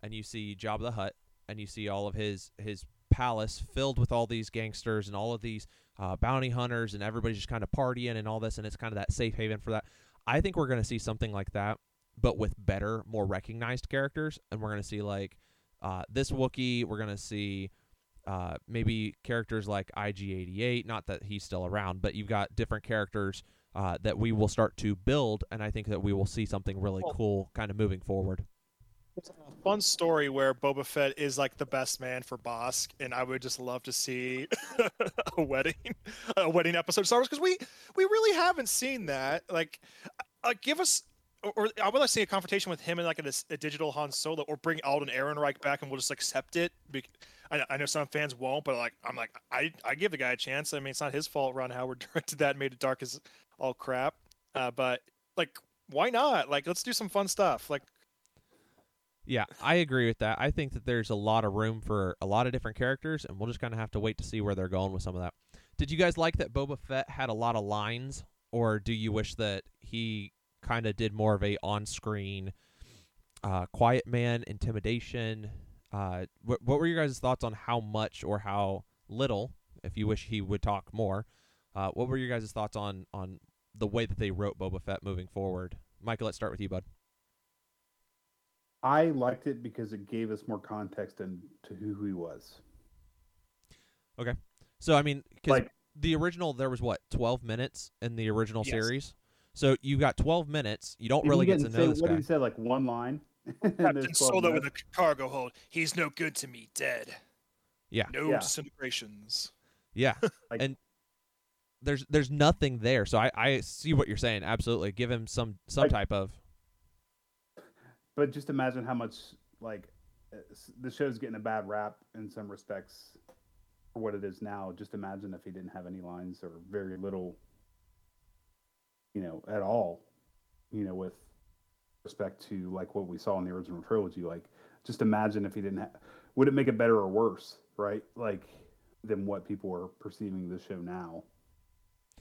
and you see Jabba the Hutt, and you see all of his his palace filled with all these gangsters and all of these uh, bounty hunters, and everybody's just kind of partying and all this, and it's kind of that safe haven for that. I think we're going to see something like that, but with better, more recognized characters, and we're going to see like uh, this Wookiee. We're gonna see uh, maybe characters like IG88. Not that he's still around, but you've got different characters uh, that we will start to build, and I think that we will see something really Well- cool kind of moving forward. It's a fun story where Boba Fett is like the best man for Bossk, and I would just love to see a wedding, a wedding episode of Star Wars because we we really haven't seen that. Like, uh, give us. Or, or I would like to see a confrontation with him and like a, a digital Han Solo, or bring Alden Ehrenreich back, and we'll just accept it. I, I know some fans won't, but like I'm like I I give the guy a chance. I mean, it's not his fault. Ron Howard directed that, and made it dark as all crap. Uh, but like, why not? Like, let's do some fun stuff. Like, Yeah, I agree with that. I think that there's a lot of room for a lot of different characters, and we'll just kind of have to wait to see where they're going with some of that. Did you guys like that Boba Fett had a lot of lines, or do you wish that he kind of did more of a on-screen, uh, quiet man, intimidation? Uh, what, what were your guys' thoughts on how much or how little, if you wish he would talk more? Uh, what were your guys' thoughts on on the way that they wrote Boba Fett moving forward? Michael, let's start with you, bud. I liked it because it gave us more context into who he was. Okay, so I mean, because Like the original there was what 12 minutes in the original Yes. series so you got 12 minutes you don't he really get to know say, this what guy did he say? Like one line. And Captain there's 12 Solo in minutes. the cargo hold. He's no good to me, dead. Yeah. No Yeah. disintegrations. yeah Like- and there's there's nothing there so i i see what you're saying absolutely give him some some Like- type of But just imagine how much like uh, the show's getting a bad rap in some respects for what it is now. Just imagine if he didn't have any lines or very little, you know, at all. You know, with respect to like what we saw in the original trilogy. Like, just imagine if he didn't have. Would it make it better or worse? Right? Like than what people are perceiving the show now.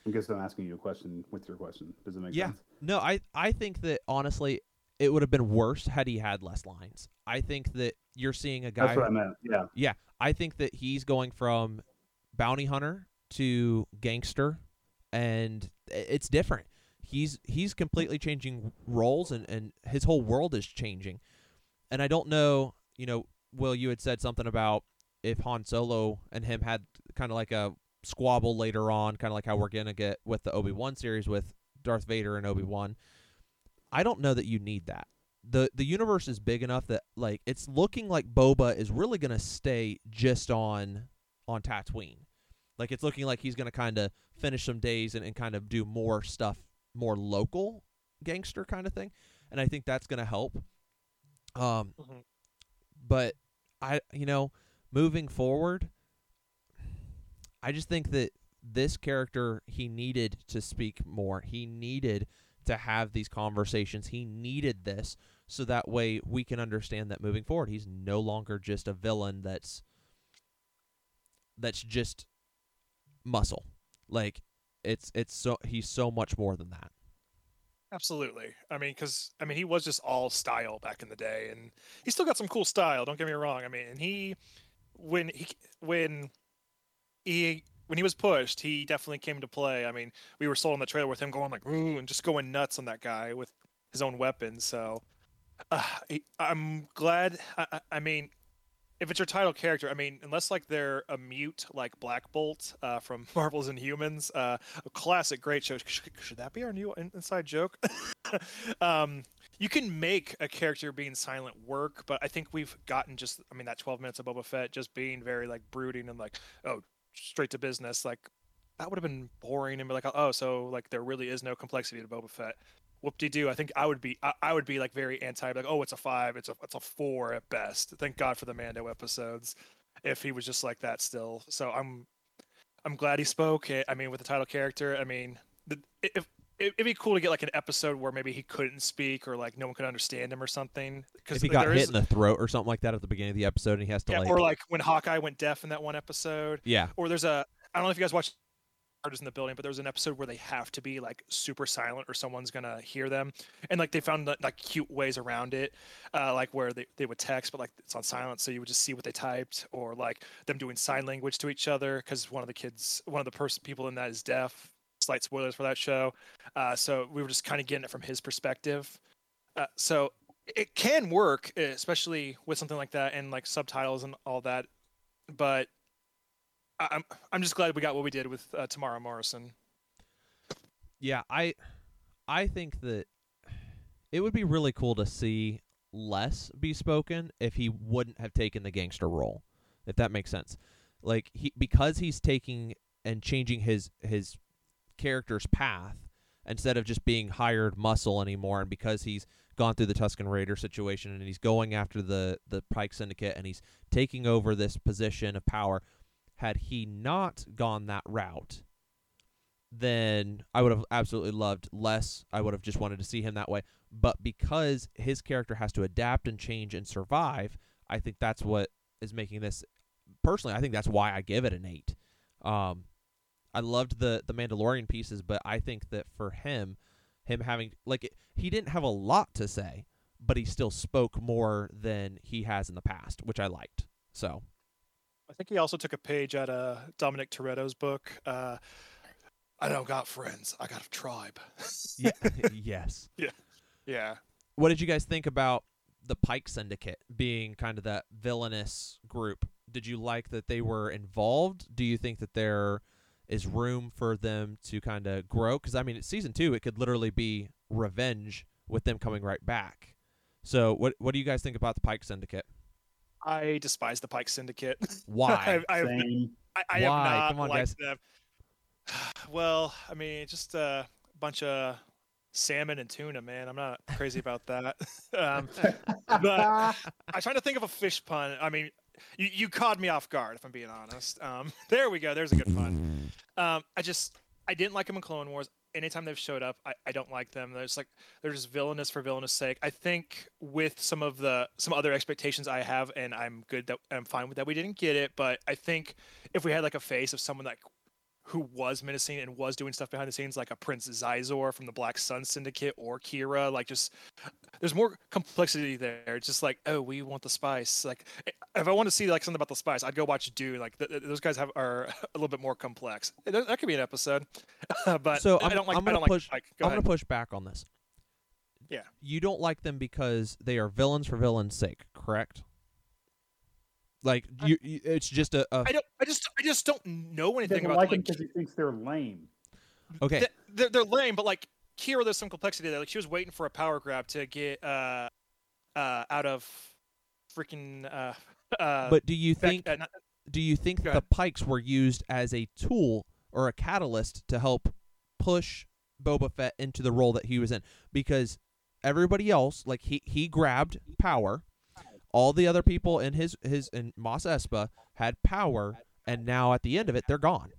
I guess I'm asking you a question with your question. Does it make Yeah. sense? no i i think that honestly it would have been worse had he had less lines i think that you're seeing a guy That's what I meant. Yeah. Yeah, I think that he's going from bounty hunter to gangster, and it's different. He's he's completely changing roles, and and his whole world is changing. And I don't know, you know, Will, you had said something about if Han Solo and him had kind of like a squabble later on, kind of like how we're gonna get with the Obi Wan series with Darth Vader and Obi Wan. I don't know that you need that the the universe is big enough that like it's looking like Boba is really gonna stay just on on Tatooine. Like it's looking like he's gonna kind of finish some days and, and kind of do more stuff, more local gangster kind of thing, and I think that's gonna help. Um, Mhm. but I you know moving forward, I just think that this character he needed to speak more. He needed to have these conversations. He needed this so that way we can understand that moving forward he's no longer just a villain that's that's just muscle. Like it's it's so he's so much more than that. Absolutely. I mean, because I mean, he was just all style back in the day, and he still got some cool style. Don't get me wrong. I mean, and he, when he when he when he was pushed, he definitely came to play. I mean, we were sold on the trailer with him going like ooh and just going nuts on that guy with his own weapons. So uh, I'm glad. I, I- mean, if it's your title character, I mean, unless like they're a mute like Black Bolt uh, from Marvel's Inhumans, uh, a classic, great show. Should, should that be our new inside joke? um, you can make a character being silent work, but I think we've gotten just, I mean, that 12 minutes of Boba Fett just being very like brooding and like, oh, straight to business. Like that would have been boring and be like, oh, so like there really is no complexity to Boba Fett whoop de doo. I think I would be I, I, would be like very anti like oh it's a five it's a it's a four at best. Thank God for the Mando episodes. If he was just like that still, so I'm I'm glad he spoke. Eh, I mean with the title character, I mean the, if it'd be cool to get like an episode where maybe he couldn't speak or like no one could understand him or something. Because if he got hit is... in the throat or something like that at the beginning of the episode, and he has to yeah, like, or like when Hawkeye went deaf in that one episode. Yeah. Or there's a I don't know if you guys watched artists in the building, but there was an episode where they have to be like super silent or someone's gonna hear them, and like they found like cute ways around it, uh, like where they, they would text, but like it's on silent, so you would just see what they typed, or like them doing sign language to each other because one of the kids, one of the person people in that is deaf. Slight spoilers for that show, uh, so we were just kind of getting it from his perspective. Uh, so it can work, especially with something like that and like subtitles and all that, but I'm I'm just glad we got what we did with uh, Temuera Morrison. Yeah, I I think that it would be really cool to see less be spoken if he wouldn't have taken the gangster role. If that makes sense. Like he because he's taking and changing his his character's path instead of just being hired muscle anymore and because he's gone through the Tusken Raider situation and he's going after the the Pike Syndicate and he's taking over this position of power had he not gone that route, then I would have absolutely loved less. I would have just wanted to see him that way. But because his character has to adapt and change and survive, I think that's what is making this. Personally, I think that's why I give it an eight. Um, I loved the the Mandalorian pieces, but I think that for him, him having like he didn't have a lot to say, but he still spoke more than he has in the past, which I liked. So I think he also took a page out of Dominic Toretto's book. Uh, I don't got friends. I got a tribe. yeah. yes. Yeah. Yeah. What did you guys think about the Pike Syndicate being kind of that villainous group? Did you like that they were involved? Do you think that there is room for them to kind of grow? Because I mean, it's season two. It could literally be revenge with them coming right back. So, what what do you guys think about the Pike Syndicate? I despise the Pike Syndicate. Why? I, I, Same. I, I Why? have not Come on, liked guys. them. Well, I mean, just a bunch of salmon and tuna, man. I'm not crazy about that. um, but I'm trying to think of a fish pun. I mean, you, you caught me off guard, if I'm being honest. Um, there we go. There's a good pun. Um, I just I didn't like them in Clone Wars anytime they've showed up, I, I don't like them. There's like they're just villainous for villainous sake. I think with some of the some other expectations I have, and I'm good that I'm fine with that. We didn't get it, but I think if we had like a face of someone that who was menacing and was doing stuff behind the scenes, like a Prince Xizor from the Black Sun Syndicate or Qi'ra. Like, just there's more complexity there. It's just like, oh, we want the spice. Like, if I want to see like something about the spice, I'd go watch Dune. Like, th- those guys have are a little bit more complex. That, that could be an episode, but so I I'm, don't like. I'm gonna I don't push. Like, I'm ahead. gonna push back on this. Yeah. You don't like them because they are villains for villains' sake, correct? Like you, you it's just a, a I don't. I just. I just don't know anything about like like, him because he thinks they're lame. okay. th- they're, they're lame, but like Qi'ra, there's some complexity there. Like she was waiting for a power grab to get uh uh out of freaking uh uh. but do you Beck- think uh, not- do you think Go the pikes were used as a tool or a catalyst to help push Boba Fett into the role that he was in? Because everybody else, like he he grabbed power. All the other people in his his in Mos Espa had power, and now at the end of it, they're gone.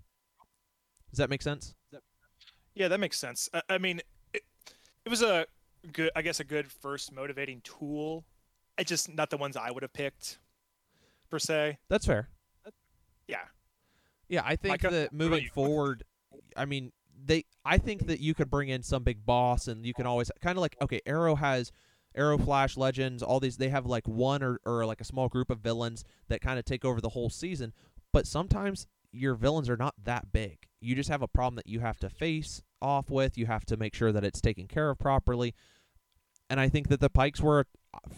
Does that make sense? yeah, that makes sense. I, I mean, it, it was a good, I guess, a good first motivating tool. It's just not the ones I would have picked, per se. That's fair. Yeah. Yeah, I think Micah, that moving forward, I mean, they. I think that you could bring in some big boss, and you can always kind of like okay, Arrow has Arrow, Flash, Legends, all these. They have like one or or like a small group of villains that kind of take over the whole season. But sometimes your villains are not that big. You just have a problem that you have to face off with. You have to make sure that it's taken care of properly. And I think that the Pikes were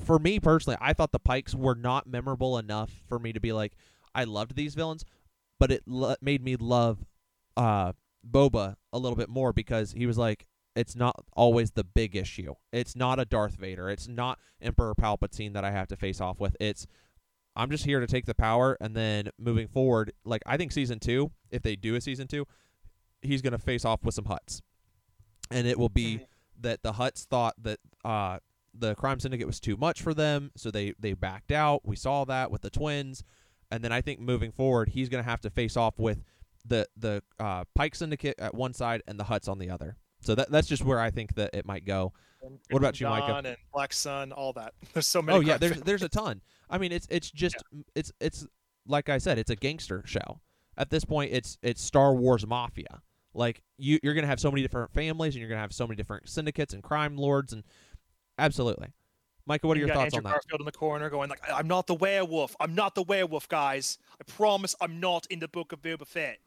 for me personally, I thought the Pikes were not memorable enough for me to be like, I loved these villains, but it lo- made me love uh, Boba a little bit more because he was like, it's not always the big issue. It's not a Darth Vader. It's not Emperor Palpatine that I have to face off with. It's I'm just here to take the power, and then moving forward, like I think season two, if they do a season two, he's gonna face off with some Hutts. and it will be that the Hutts thought that uh, the crime syndicate was too much for them, so they they backed out. We saw that with the twins, and then I think moving forward, he's gonna have to face off with the the uh, Pike syndicate at one side and the Hutts on the other. So that that's just where I think that it might go. And What about you, Micah? And Black Sun, all that. There's so many. Oh yeah, there's families. there's a ton. I mean, it's it's just it's it's like I said, it's a gangster show. At this point, it's it's Star Wars mafia. Like you you're gonna have so many different families, and you're gonna have so many different syndicates and crime lords, and absolutely. Micah, what are You your thoughts Andrew on that? Garfield in the corner going like, "I- "I'm not the werewolf. I'm not the werewolf, guys. I promise I'm not in the book of Boba Fett."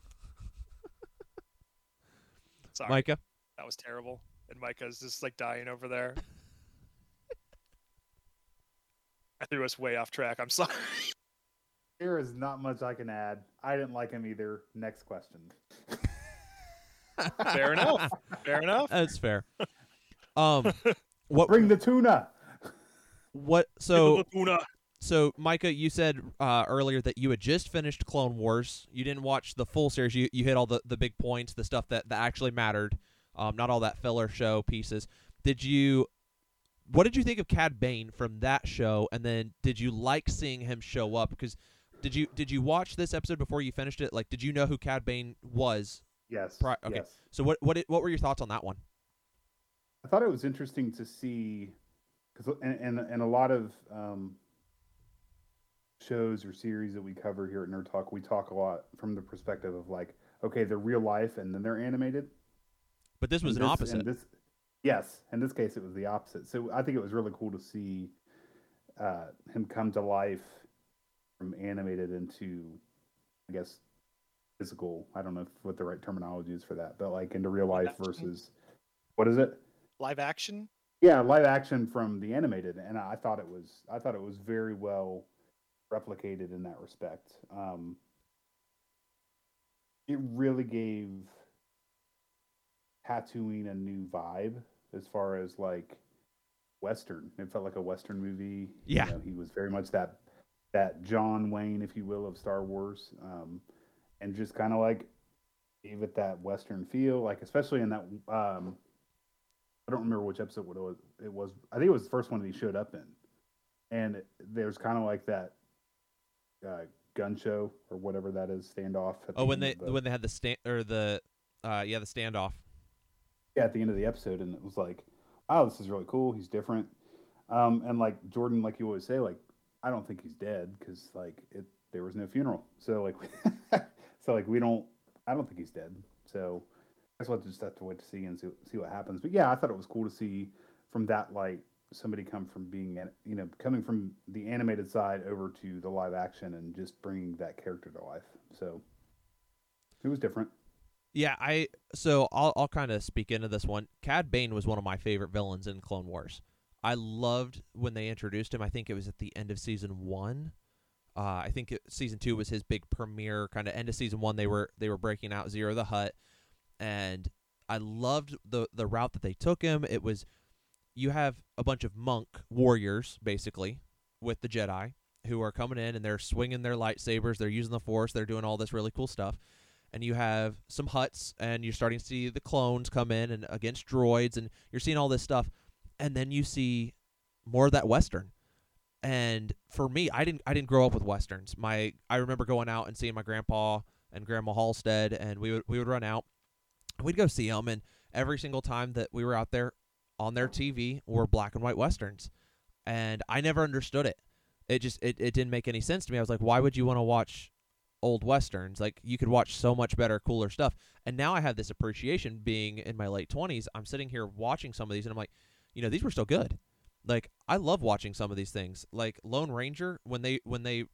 Sorry, Micah, that was terrible. And Micah's just like dying over there. I threw us way off track. I'm sorry. There is not much I can add. I didn't like him either. Next question. Fair enough. Fair enough. that's fair. Um, what Bring the tuna. what so the tuna. so Micah, you said uh, earlier that you had just finished Clone Wars. You didn't watch the full series. You you hit all the, the big points, the stuff that, that actually mattered, um, not all that filler show pieces. Did you? What did you think of Cad Bane from that show? And then did you like seeing him show up? Because did you did you watch this episode before you finished it? Like, did you know who Cad Bane was? Yes. Pri- okay. Yes. So what what what were your thoughts on that one? I thought it was interesting to see because and, and and a lot of um, shows or series that we cover here at Nerd Talk, we talk a lot from the perspective of like, okay, they're real life and then they're animated. But this was And an this- opposite. this, yes, in this case, it was the opposite. So I think it was really cool to see uh, him come to life from animated into, I guess, physical. I don't know if, what the right terminology is for that, but like into real life Live action? versus what is it? Live action. Yeah, live action from the animated, and I thought it was I thought it was very well replicated in that respect. Um, it really gave Tatooine a new vibe as far as like western. It felt like a western movie. You Yeah. know, he was very much that that John Wayne, if you will, of Star Wars, um, and just kind of like gave it that western feel. Like especially in that um, I don't remember which episode it was. It was I think it was the first one that he showed up in, and there's kind of like that uh, gun show or whatever that is standoff. Oh, when they the- when they had the stand or the uh, yeah the standoff. At the end of the episode, and it was like, oh, this is really cool. He's different, um, and like Jordan, like you always say, like I don't think he's dead because like it there was no funeral, so like so like we don't I don't think he's dead. So I guess we'll just have to wait to see and see, see what happens. But yeah, I thought it was cool to see from that light somebody come from being you know coming from the animated side over to the live action and just bringing that character to life. So it was different. Yeah, I so I'll I'll kind of speak into this one. Cad Bane was one of my favorite villains in Clone Wars. I loved when they introduced him. I think it was at the end of season one. Uh, I think it, season two was his big premiere. Kind of end of season one, they were they were breaking out Ziro the Hutt, and I loved the the route that they took him. It was you have a bunch of monk warriors basically with the Jedi who are coming in and they're swinging their lightsabers. They're using the Force. They're doing all this really cool stuff and you have some Hutts and you're starting to see the clones come in and against droids and you're seeing all this stuff. And then you see more of that western. And for me i didn't i didn't grow up with westerns. My i remember going out and seeing my grandpa and grandma halstead and we would we would run out. We'd go see them and every single time that we were out there on their tv were black and white westerns. And i never understood it. It just it, it didn't make any sense to me. I was like why would you want to watch old westerns like you could watch so much better cooler stuff. And now i have this appreciation being in my late 20s i'm sitting here watching some of these and i'm like you know these were still good. Like i love watching some of these things. Like lone ranger when they when they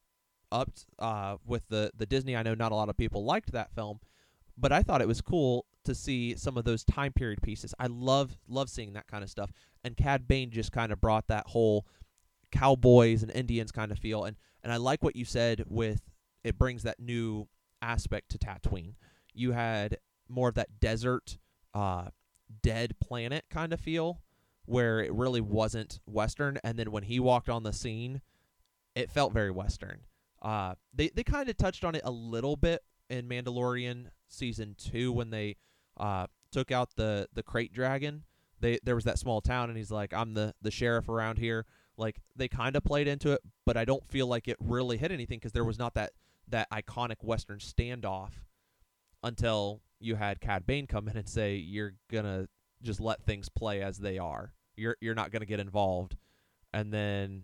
upped uh with the the disney i know not a lot of people liked that film but i thought it was cool to see some of those time period pieces. I love love seeing that kind of stuff. And cad bane just kind of brought that whole cowboys and Indians kind of feel. And and I like what you said with it brings that new aspect to Tatooine. You had more of that desert, uh, dead planet kind of feel, where it really wasn't Western. And then when he walked on the scene, it felt very Western. Uh, they they kind of touched on it a little bit in Mandalorian season two when they uh, took out the the krayt dragon. They there was that small town, and he's like, "I'm the the sheriff around here." Like they kind of played into it, but I don't feel like it really hit anything because there was not that that iconic Western standoff until you had Cad Bane come in and say, "You're gonna just let things play as they are. You're you're not gonna get involved." And then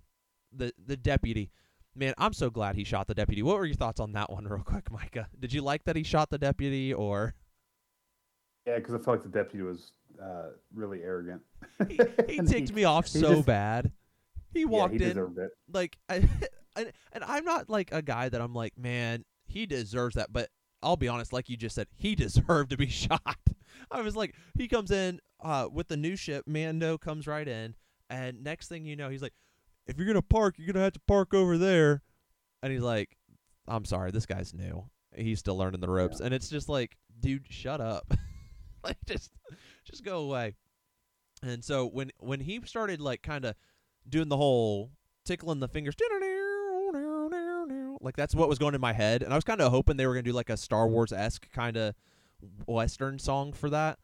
the the deputy, man, I'm so glad he shot the deputy. What were your thoughts on that one, real quick, Micah? Did you like that he shot the deputy, or Yeah, because I felt like the deputy was uh, really arrogant. he, he ticked me off so just- bad? He yeah, walked he in deserved it. like I, and, and I'm not like a guy that I'm like, man, he deserves that. But I'll be honest, like you just said, he deserved to be shot. I was like, he comes in uh, with the new ship. Mando comes right in, and next thing you know, he's like, if you're gonna park, you're gonna have to park over there. And he's like, I'm sorry, this guy's new. He's still learning the ropes, and it's just like, dude, shut up. like just just go away. And so when when he started like kind of doing the whole tickling the fingers like that's what was going in my head and i was kind of hoping they were to do like a star wars-esque kind of western song for that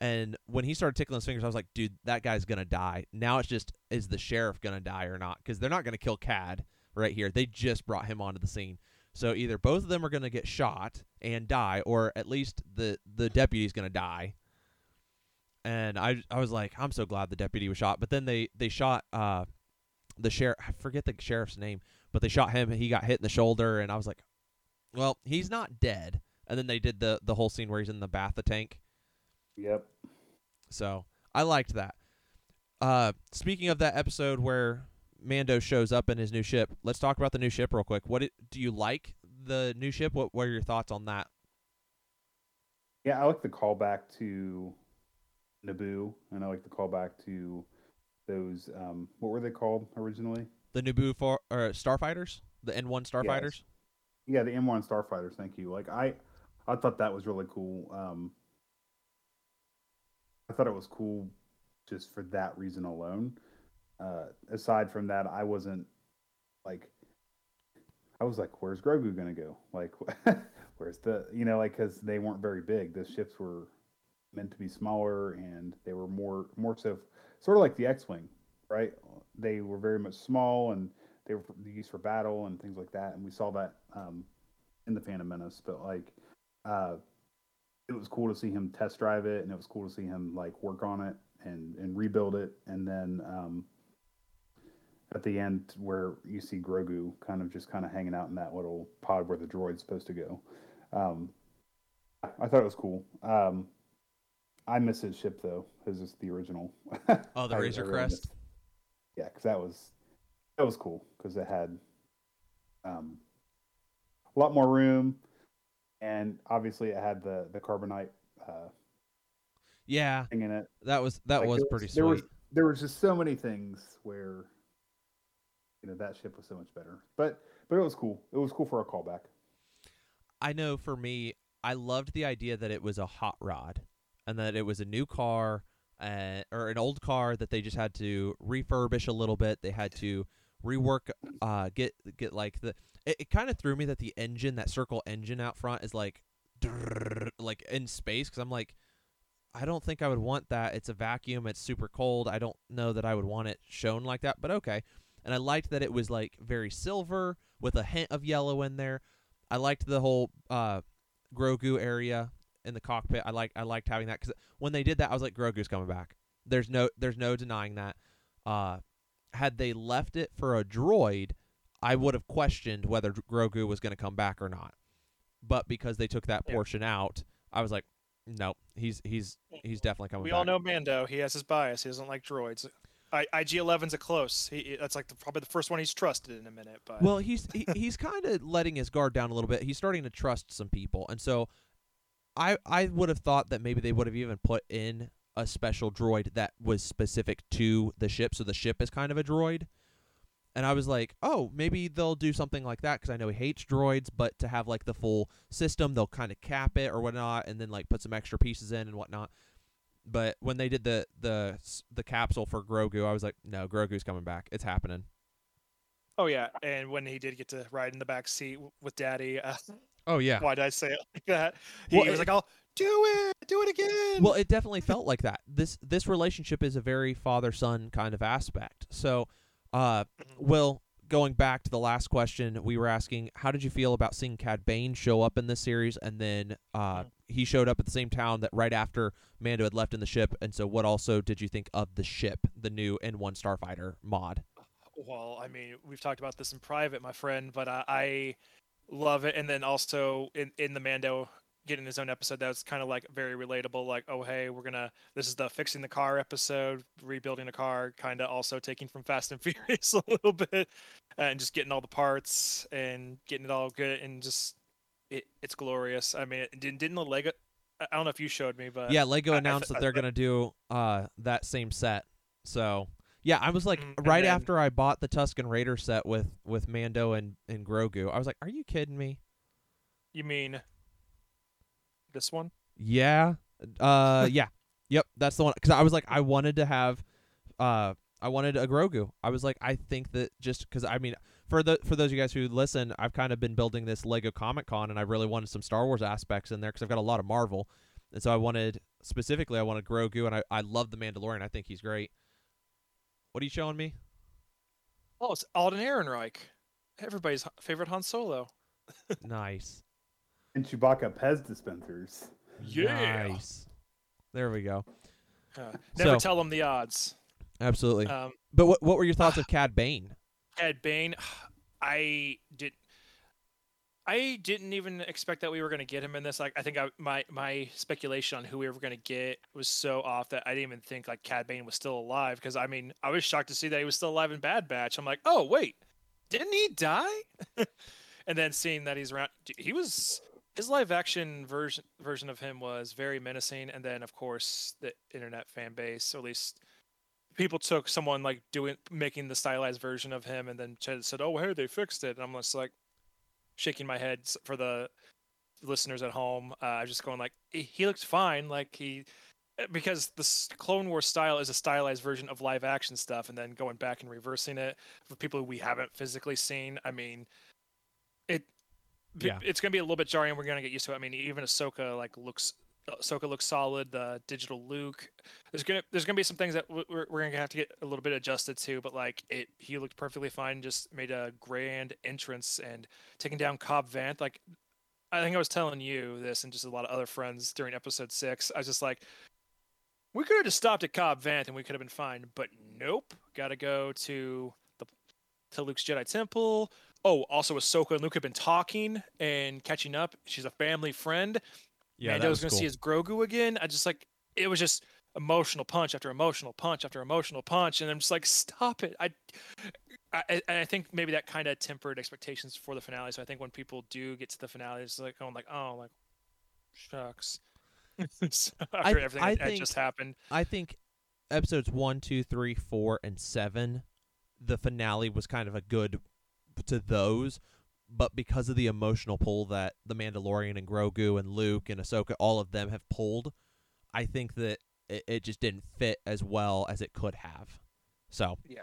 and when he started tickling his fingers i was like dude that guy's to die. Now it's just is the sheriff to die or not? Because they're not to kill cad right here. They just brought him onto the scene. So either both of them are to get shot and die or at least the the deputy's to die. And I I was like, I'm so glad the deputy was shot. But then they they shot uh the sheriff. I forget the sheriff's name, but they shot him. and He got hit in the shoulder, and I was like, well, he's not dead. And then they did the the whole scene where he's in the bath tank. Yep. So I liked that. Uh, speaking of that episode where Mando shows up in his new ship, let's talk about the new ship real quick. What it, do you like the new ship? What are your thoughts on that? Yeah, I like the callback to Naboo, and I like the callback to those. Um, what were they called originally? The Naboo for or starfighters, the N one starfighters. Yeah, the N1 Starfighters. Thank you. Like I, I thought that was really cool. Um, I thought it was cool just for that reason alone. Uh, aside from that, I wasn't like, I was like, "Where's Grogu gonna go? Like, where's the you know like because they weren't very big. The ships were meant to be smaller, and they were more more so sort of like the X-wing, right? They were very much small and they were used for battle and things like that. And we saw that um, in the Phantom Menace. But like, uh, it was cool to see him test drive it, and it was cool to see him like work on it and and rebuild it. And then um, at the end, where you see Grogu kind of just kind of hanging out in that little pod where the droid's supposed to go. Um, I thought it was cool. Um, I miss his ship though. His is the original. Oh, the Razor really Crest. Yeah, because that was that was cool because it had um, a lot more room, and obviously it had the the carbonite uh, Yeah, thing in it. that was that Like, was pretty there was sweet. there was just so many things where you know that ship was so much better, but but it was cool. It was cool for a callback. I know for me, I loved the idea that it was a hot rod and that it was a new car uh, or an old car that they just had to refurbish a little bit. They had to rework, uh, get get like the. It, it kind of threw me that the engine, that circle engine out front, is like, like in space because I'm like, I don't think I would want that. It's a vacuum. It's super cold. I don't know that I would want it shown like that. But okay. And I liked that it was like very silver with a hint of yellow in there. I liked the whole uh, Grogu area in the cockpit. I like I liked having that because when they did that, I was like, Grogu's coming back. There's no there's no denying that. Uh, had they left it for a droid, I would have questioned whether Grogu was going to come back or not. But because they took that Yeah. portion out, I was like, nope, he's he's he's definitely coming back. We back. all know Mando. He has his bias. He doesn't like droids. I, IG-11's a close. He, that's like the, probably the first one he's trusted in a minute. But Well, he's he, he's kind of letting his guard down a little bit. He's starting to trust some people, and so I I would have thought that maybe they would have even put in a special droid that was specific to the ship, so the ship is kind of a droid. and I was like, oh, maybe they'll do something like that because I know he hates droids, but to have like the full system, they'll kind of cap it or whatnot, and then like put some extra pieces in and whatnot. But when they did the the the capsule for Grogu, I was like, no, Grogu's coming back. It's happening. Oh yeah, and when he did get to ride in the back seat with Daddy, uh, Oh yeah. why did I say it like that? He Well, was it- like, "I'll do it, do it again." Well, it definitely felt like that. This this relationship is a very father son kind of aspect. So, uh, Mhm. Will, going back to the last question, we were asking, how did you feel about seeing Cad Bane show up in this series, and then uh, Mhm. he showed up at the same town that right after Mando had left in the ship, and so what also did you think of the ship, the new N1 Starfighter mod? Well, I mean, we've talked about this in private, my friend, but uh, I love it. And then also in, in the Mando getting his own episode, that was kind of like very relatable. Like, oh, hey, we're gonna. This is the fixing the car episode, rebuilding a car, kind of also taking from Fast and Furious a little bit, and just getting all the parts and getting it all good and just it, it's glorious. I mean, it didn't didn't the Lego. I I don't know if you showed me, but yeah, Lego I- I announced th- that they're th- gonna do uh, that same set. So yeah, I was like, Mm, right then- after I bought the Tusken Raider set with with Mando and and Grogu, I was like, are you kidding me? you mean this one? Yeah. Uh yeah. Yep, that's the one cuz I was like I wanted to have uh I wanted a Grogu. I was like I think that just cuz I mean for the for those of you guys who listen, I've kind of been building this Lego Comic Con and I really wanted some Star Wars aspects in there cuz I've got a lot of Marvel. And so I wanted specifically I wanted Grogu and I I love the Mandalorian. I think he's great. What are you showing me? Oh, it's Alden Ehrenreich, everybody's favorite Han Solo. nice. And Chewbacca Pez dispensers. Nice. There we go. Uh, never So- tell them the odds. Absolutely. Um, but what what were your thoughts of Cad Bane? Cad Bane, I did. I didn't even expect that we were going to get him in this. Like, I think I, my my speculation on who we were going to get was so off that I didn't even think like Cad Bane was still alive. Because I mean, I was shocked to see that he was still alive in Bad Batch. I'm like, oh wait, didn't he die? and then seeing that he's around, he was his live action version version of him was very menacing. And then of course the internet fan base, or at least people took someone like doing making the stylized version of him and then said, "Oh, hey, they fixed it." And I'm just like shaking my head for the listeners at home. Uh, I was just going like, "He- "He looked fine." Like he uh, because the Clone Wars style is a stylized version of live action stuff, and then going back and reversing it for people we haven't physically seen. I mean, it. Yeah. It's gonna be a little bit jarring. We're gonna get used to it. I mean, even Ahsoka like looks. Uh, Ahsoka looks solid. The digital Luke, there's gonna there's gonna be some things that we're, we're gonna have to get a little bit adjusted to, but like it, he looked perfectly fine. Just made a grand entrance and taking down Cobb Vanth. Like I think I was telling you this and just a lot of other friends during episode six. I was just like, we could have just stopped at Cobb Vanth and we could have been fine, but nope. Got to go to the to Luke's Jedi Temple. Oh, also Ahsoka and Luke have been talking and catching up. She's a family friend. Yeah, Mando was was gonna cool. see his Grogu again. I just like it was just emotional punch after emotional punch after emotional punch, and I'm just like, stop it. I, I, I- I think maybe that kind of tempered expectations for the finale. So I think when people do get to the finale, it's like going like, oh, like, shucks. So after everything I that, that think- just happened, I think episodes one, two, three, four, and seven, the finale was kind of a good to those, but because of the emotional pull that the Mandalorian and Grogu and Luke and Ahsoka, all of them have pulled, I think that it, it just didn't fit as well as it could have. So, yeah.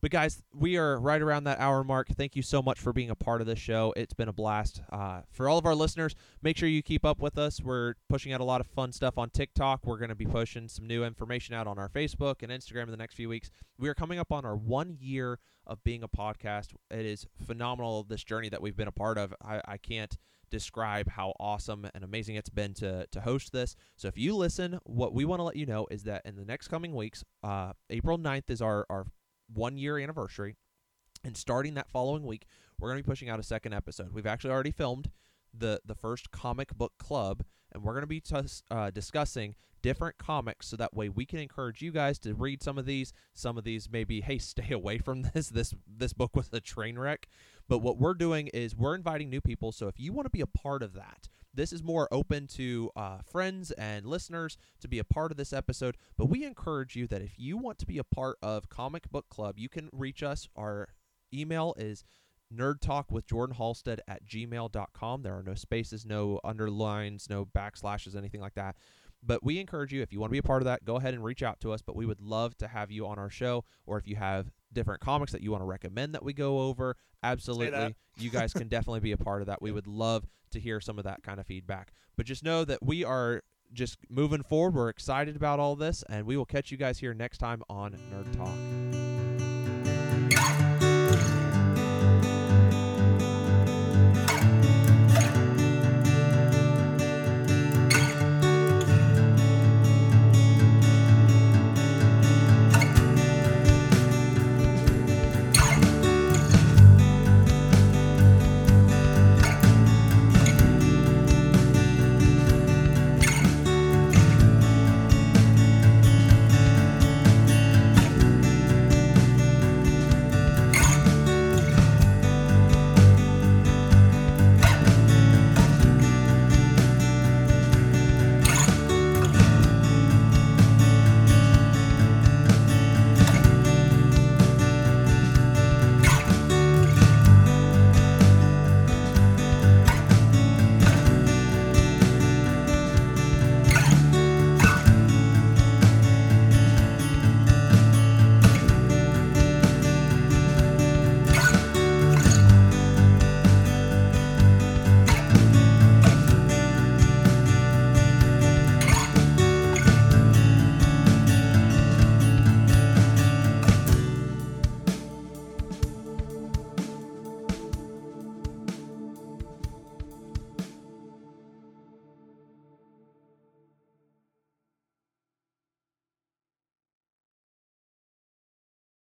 But guys, we are right around that hour mark. Thank you so much for being a part of this show. It's been a blast. Uh, for all of our listeners, make sure you keep up with us. We're pushing out a lot of fun stuff on TikTok. We're going to be pushing some new information out on our Facebook and Instagram in the next few weeks. We are coming up on our one year of being a podcast. It is phenomenal this journey that we've been a part of. I, I can't describe how awesome and amazing it's been to to host this. So if you listen, what we want to let you know is that in the next coming weeks, uh, April 9th is our our one year anniversary. And starting that following week, we're going to be pushing out a second episode. We've actually already filmed the the first comic book club, and we're going to be tus- uh, discussing different comics so that way we can encourage you guys to read some of these. Some of these maybe, hey, stay away from this. This this book was a train wreck. But what we're doing is we're inviting new people. So if you want to be a part of that, this is more open to uh, friends and listeners to be a part of this episode. But we encourage you that if you want to be a part of Comic Book Club, you can reach us. Our email is nerd at gmail.com there are no spaces no underlines no backslashes anything like that but we encourage you if you want to be a part of that go ahead and reach out to us but we would love to have you on our show or if you have different comics that you want to recommend that we go over absolutely. You guys can definitely be a part of that. We would love to hear some of that kind of feedback. But just know that we are just moving forward. We're excited about all this and we will catch you guys here next time on nerd talk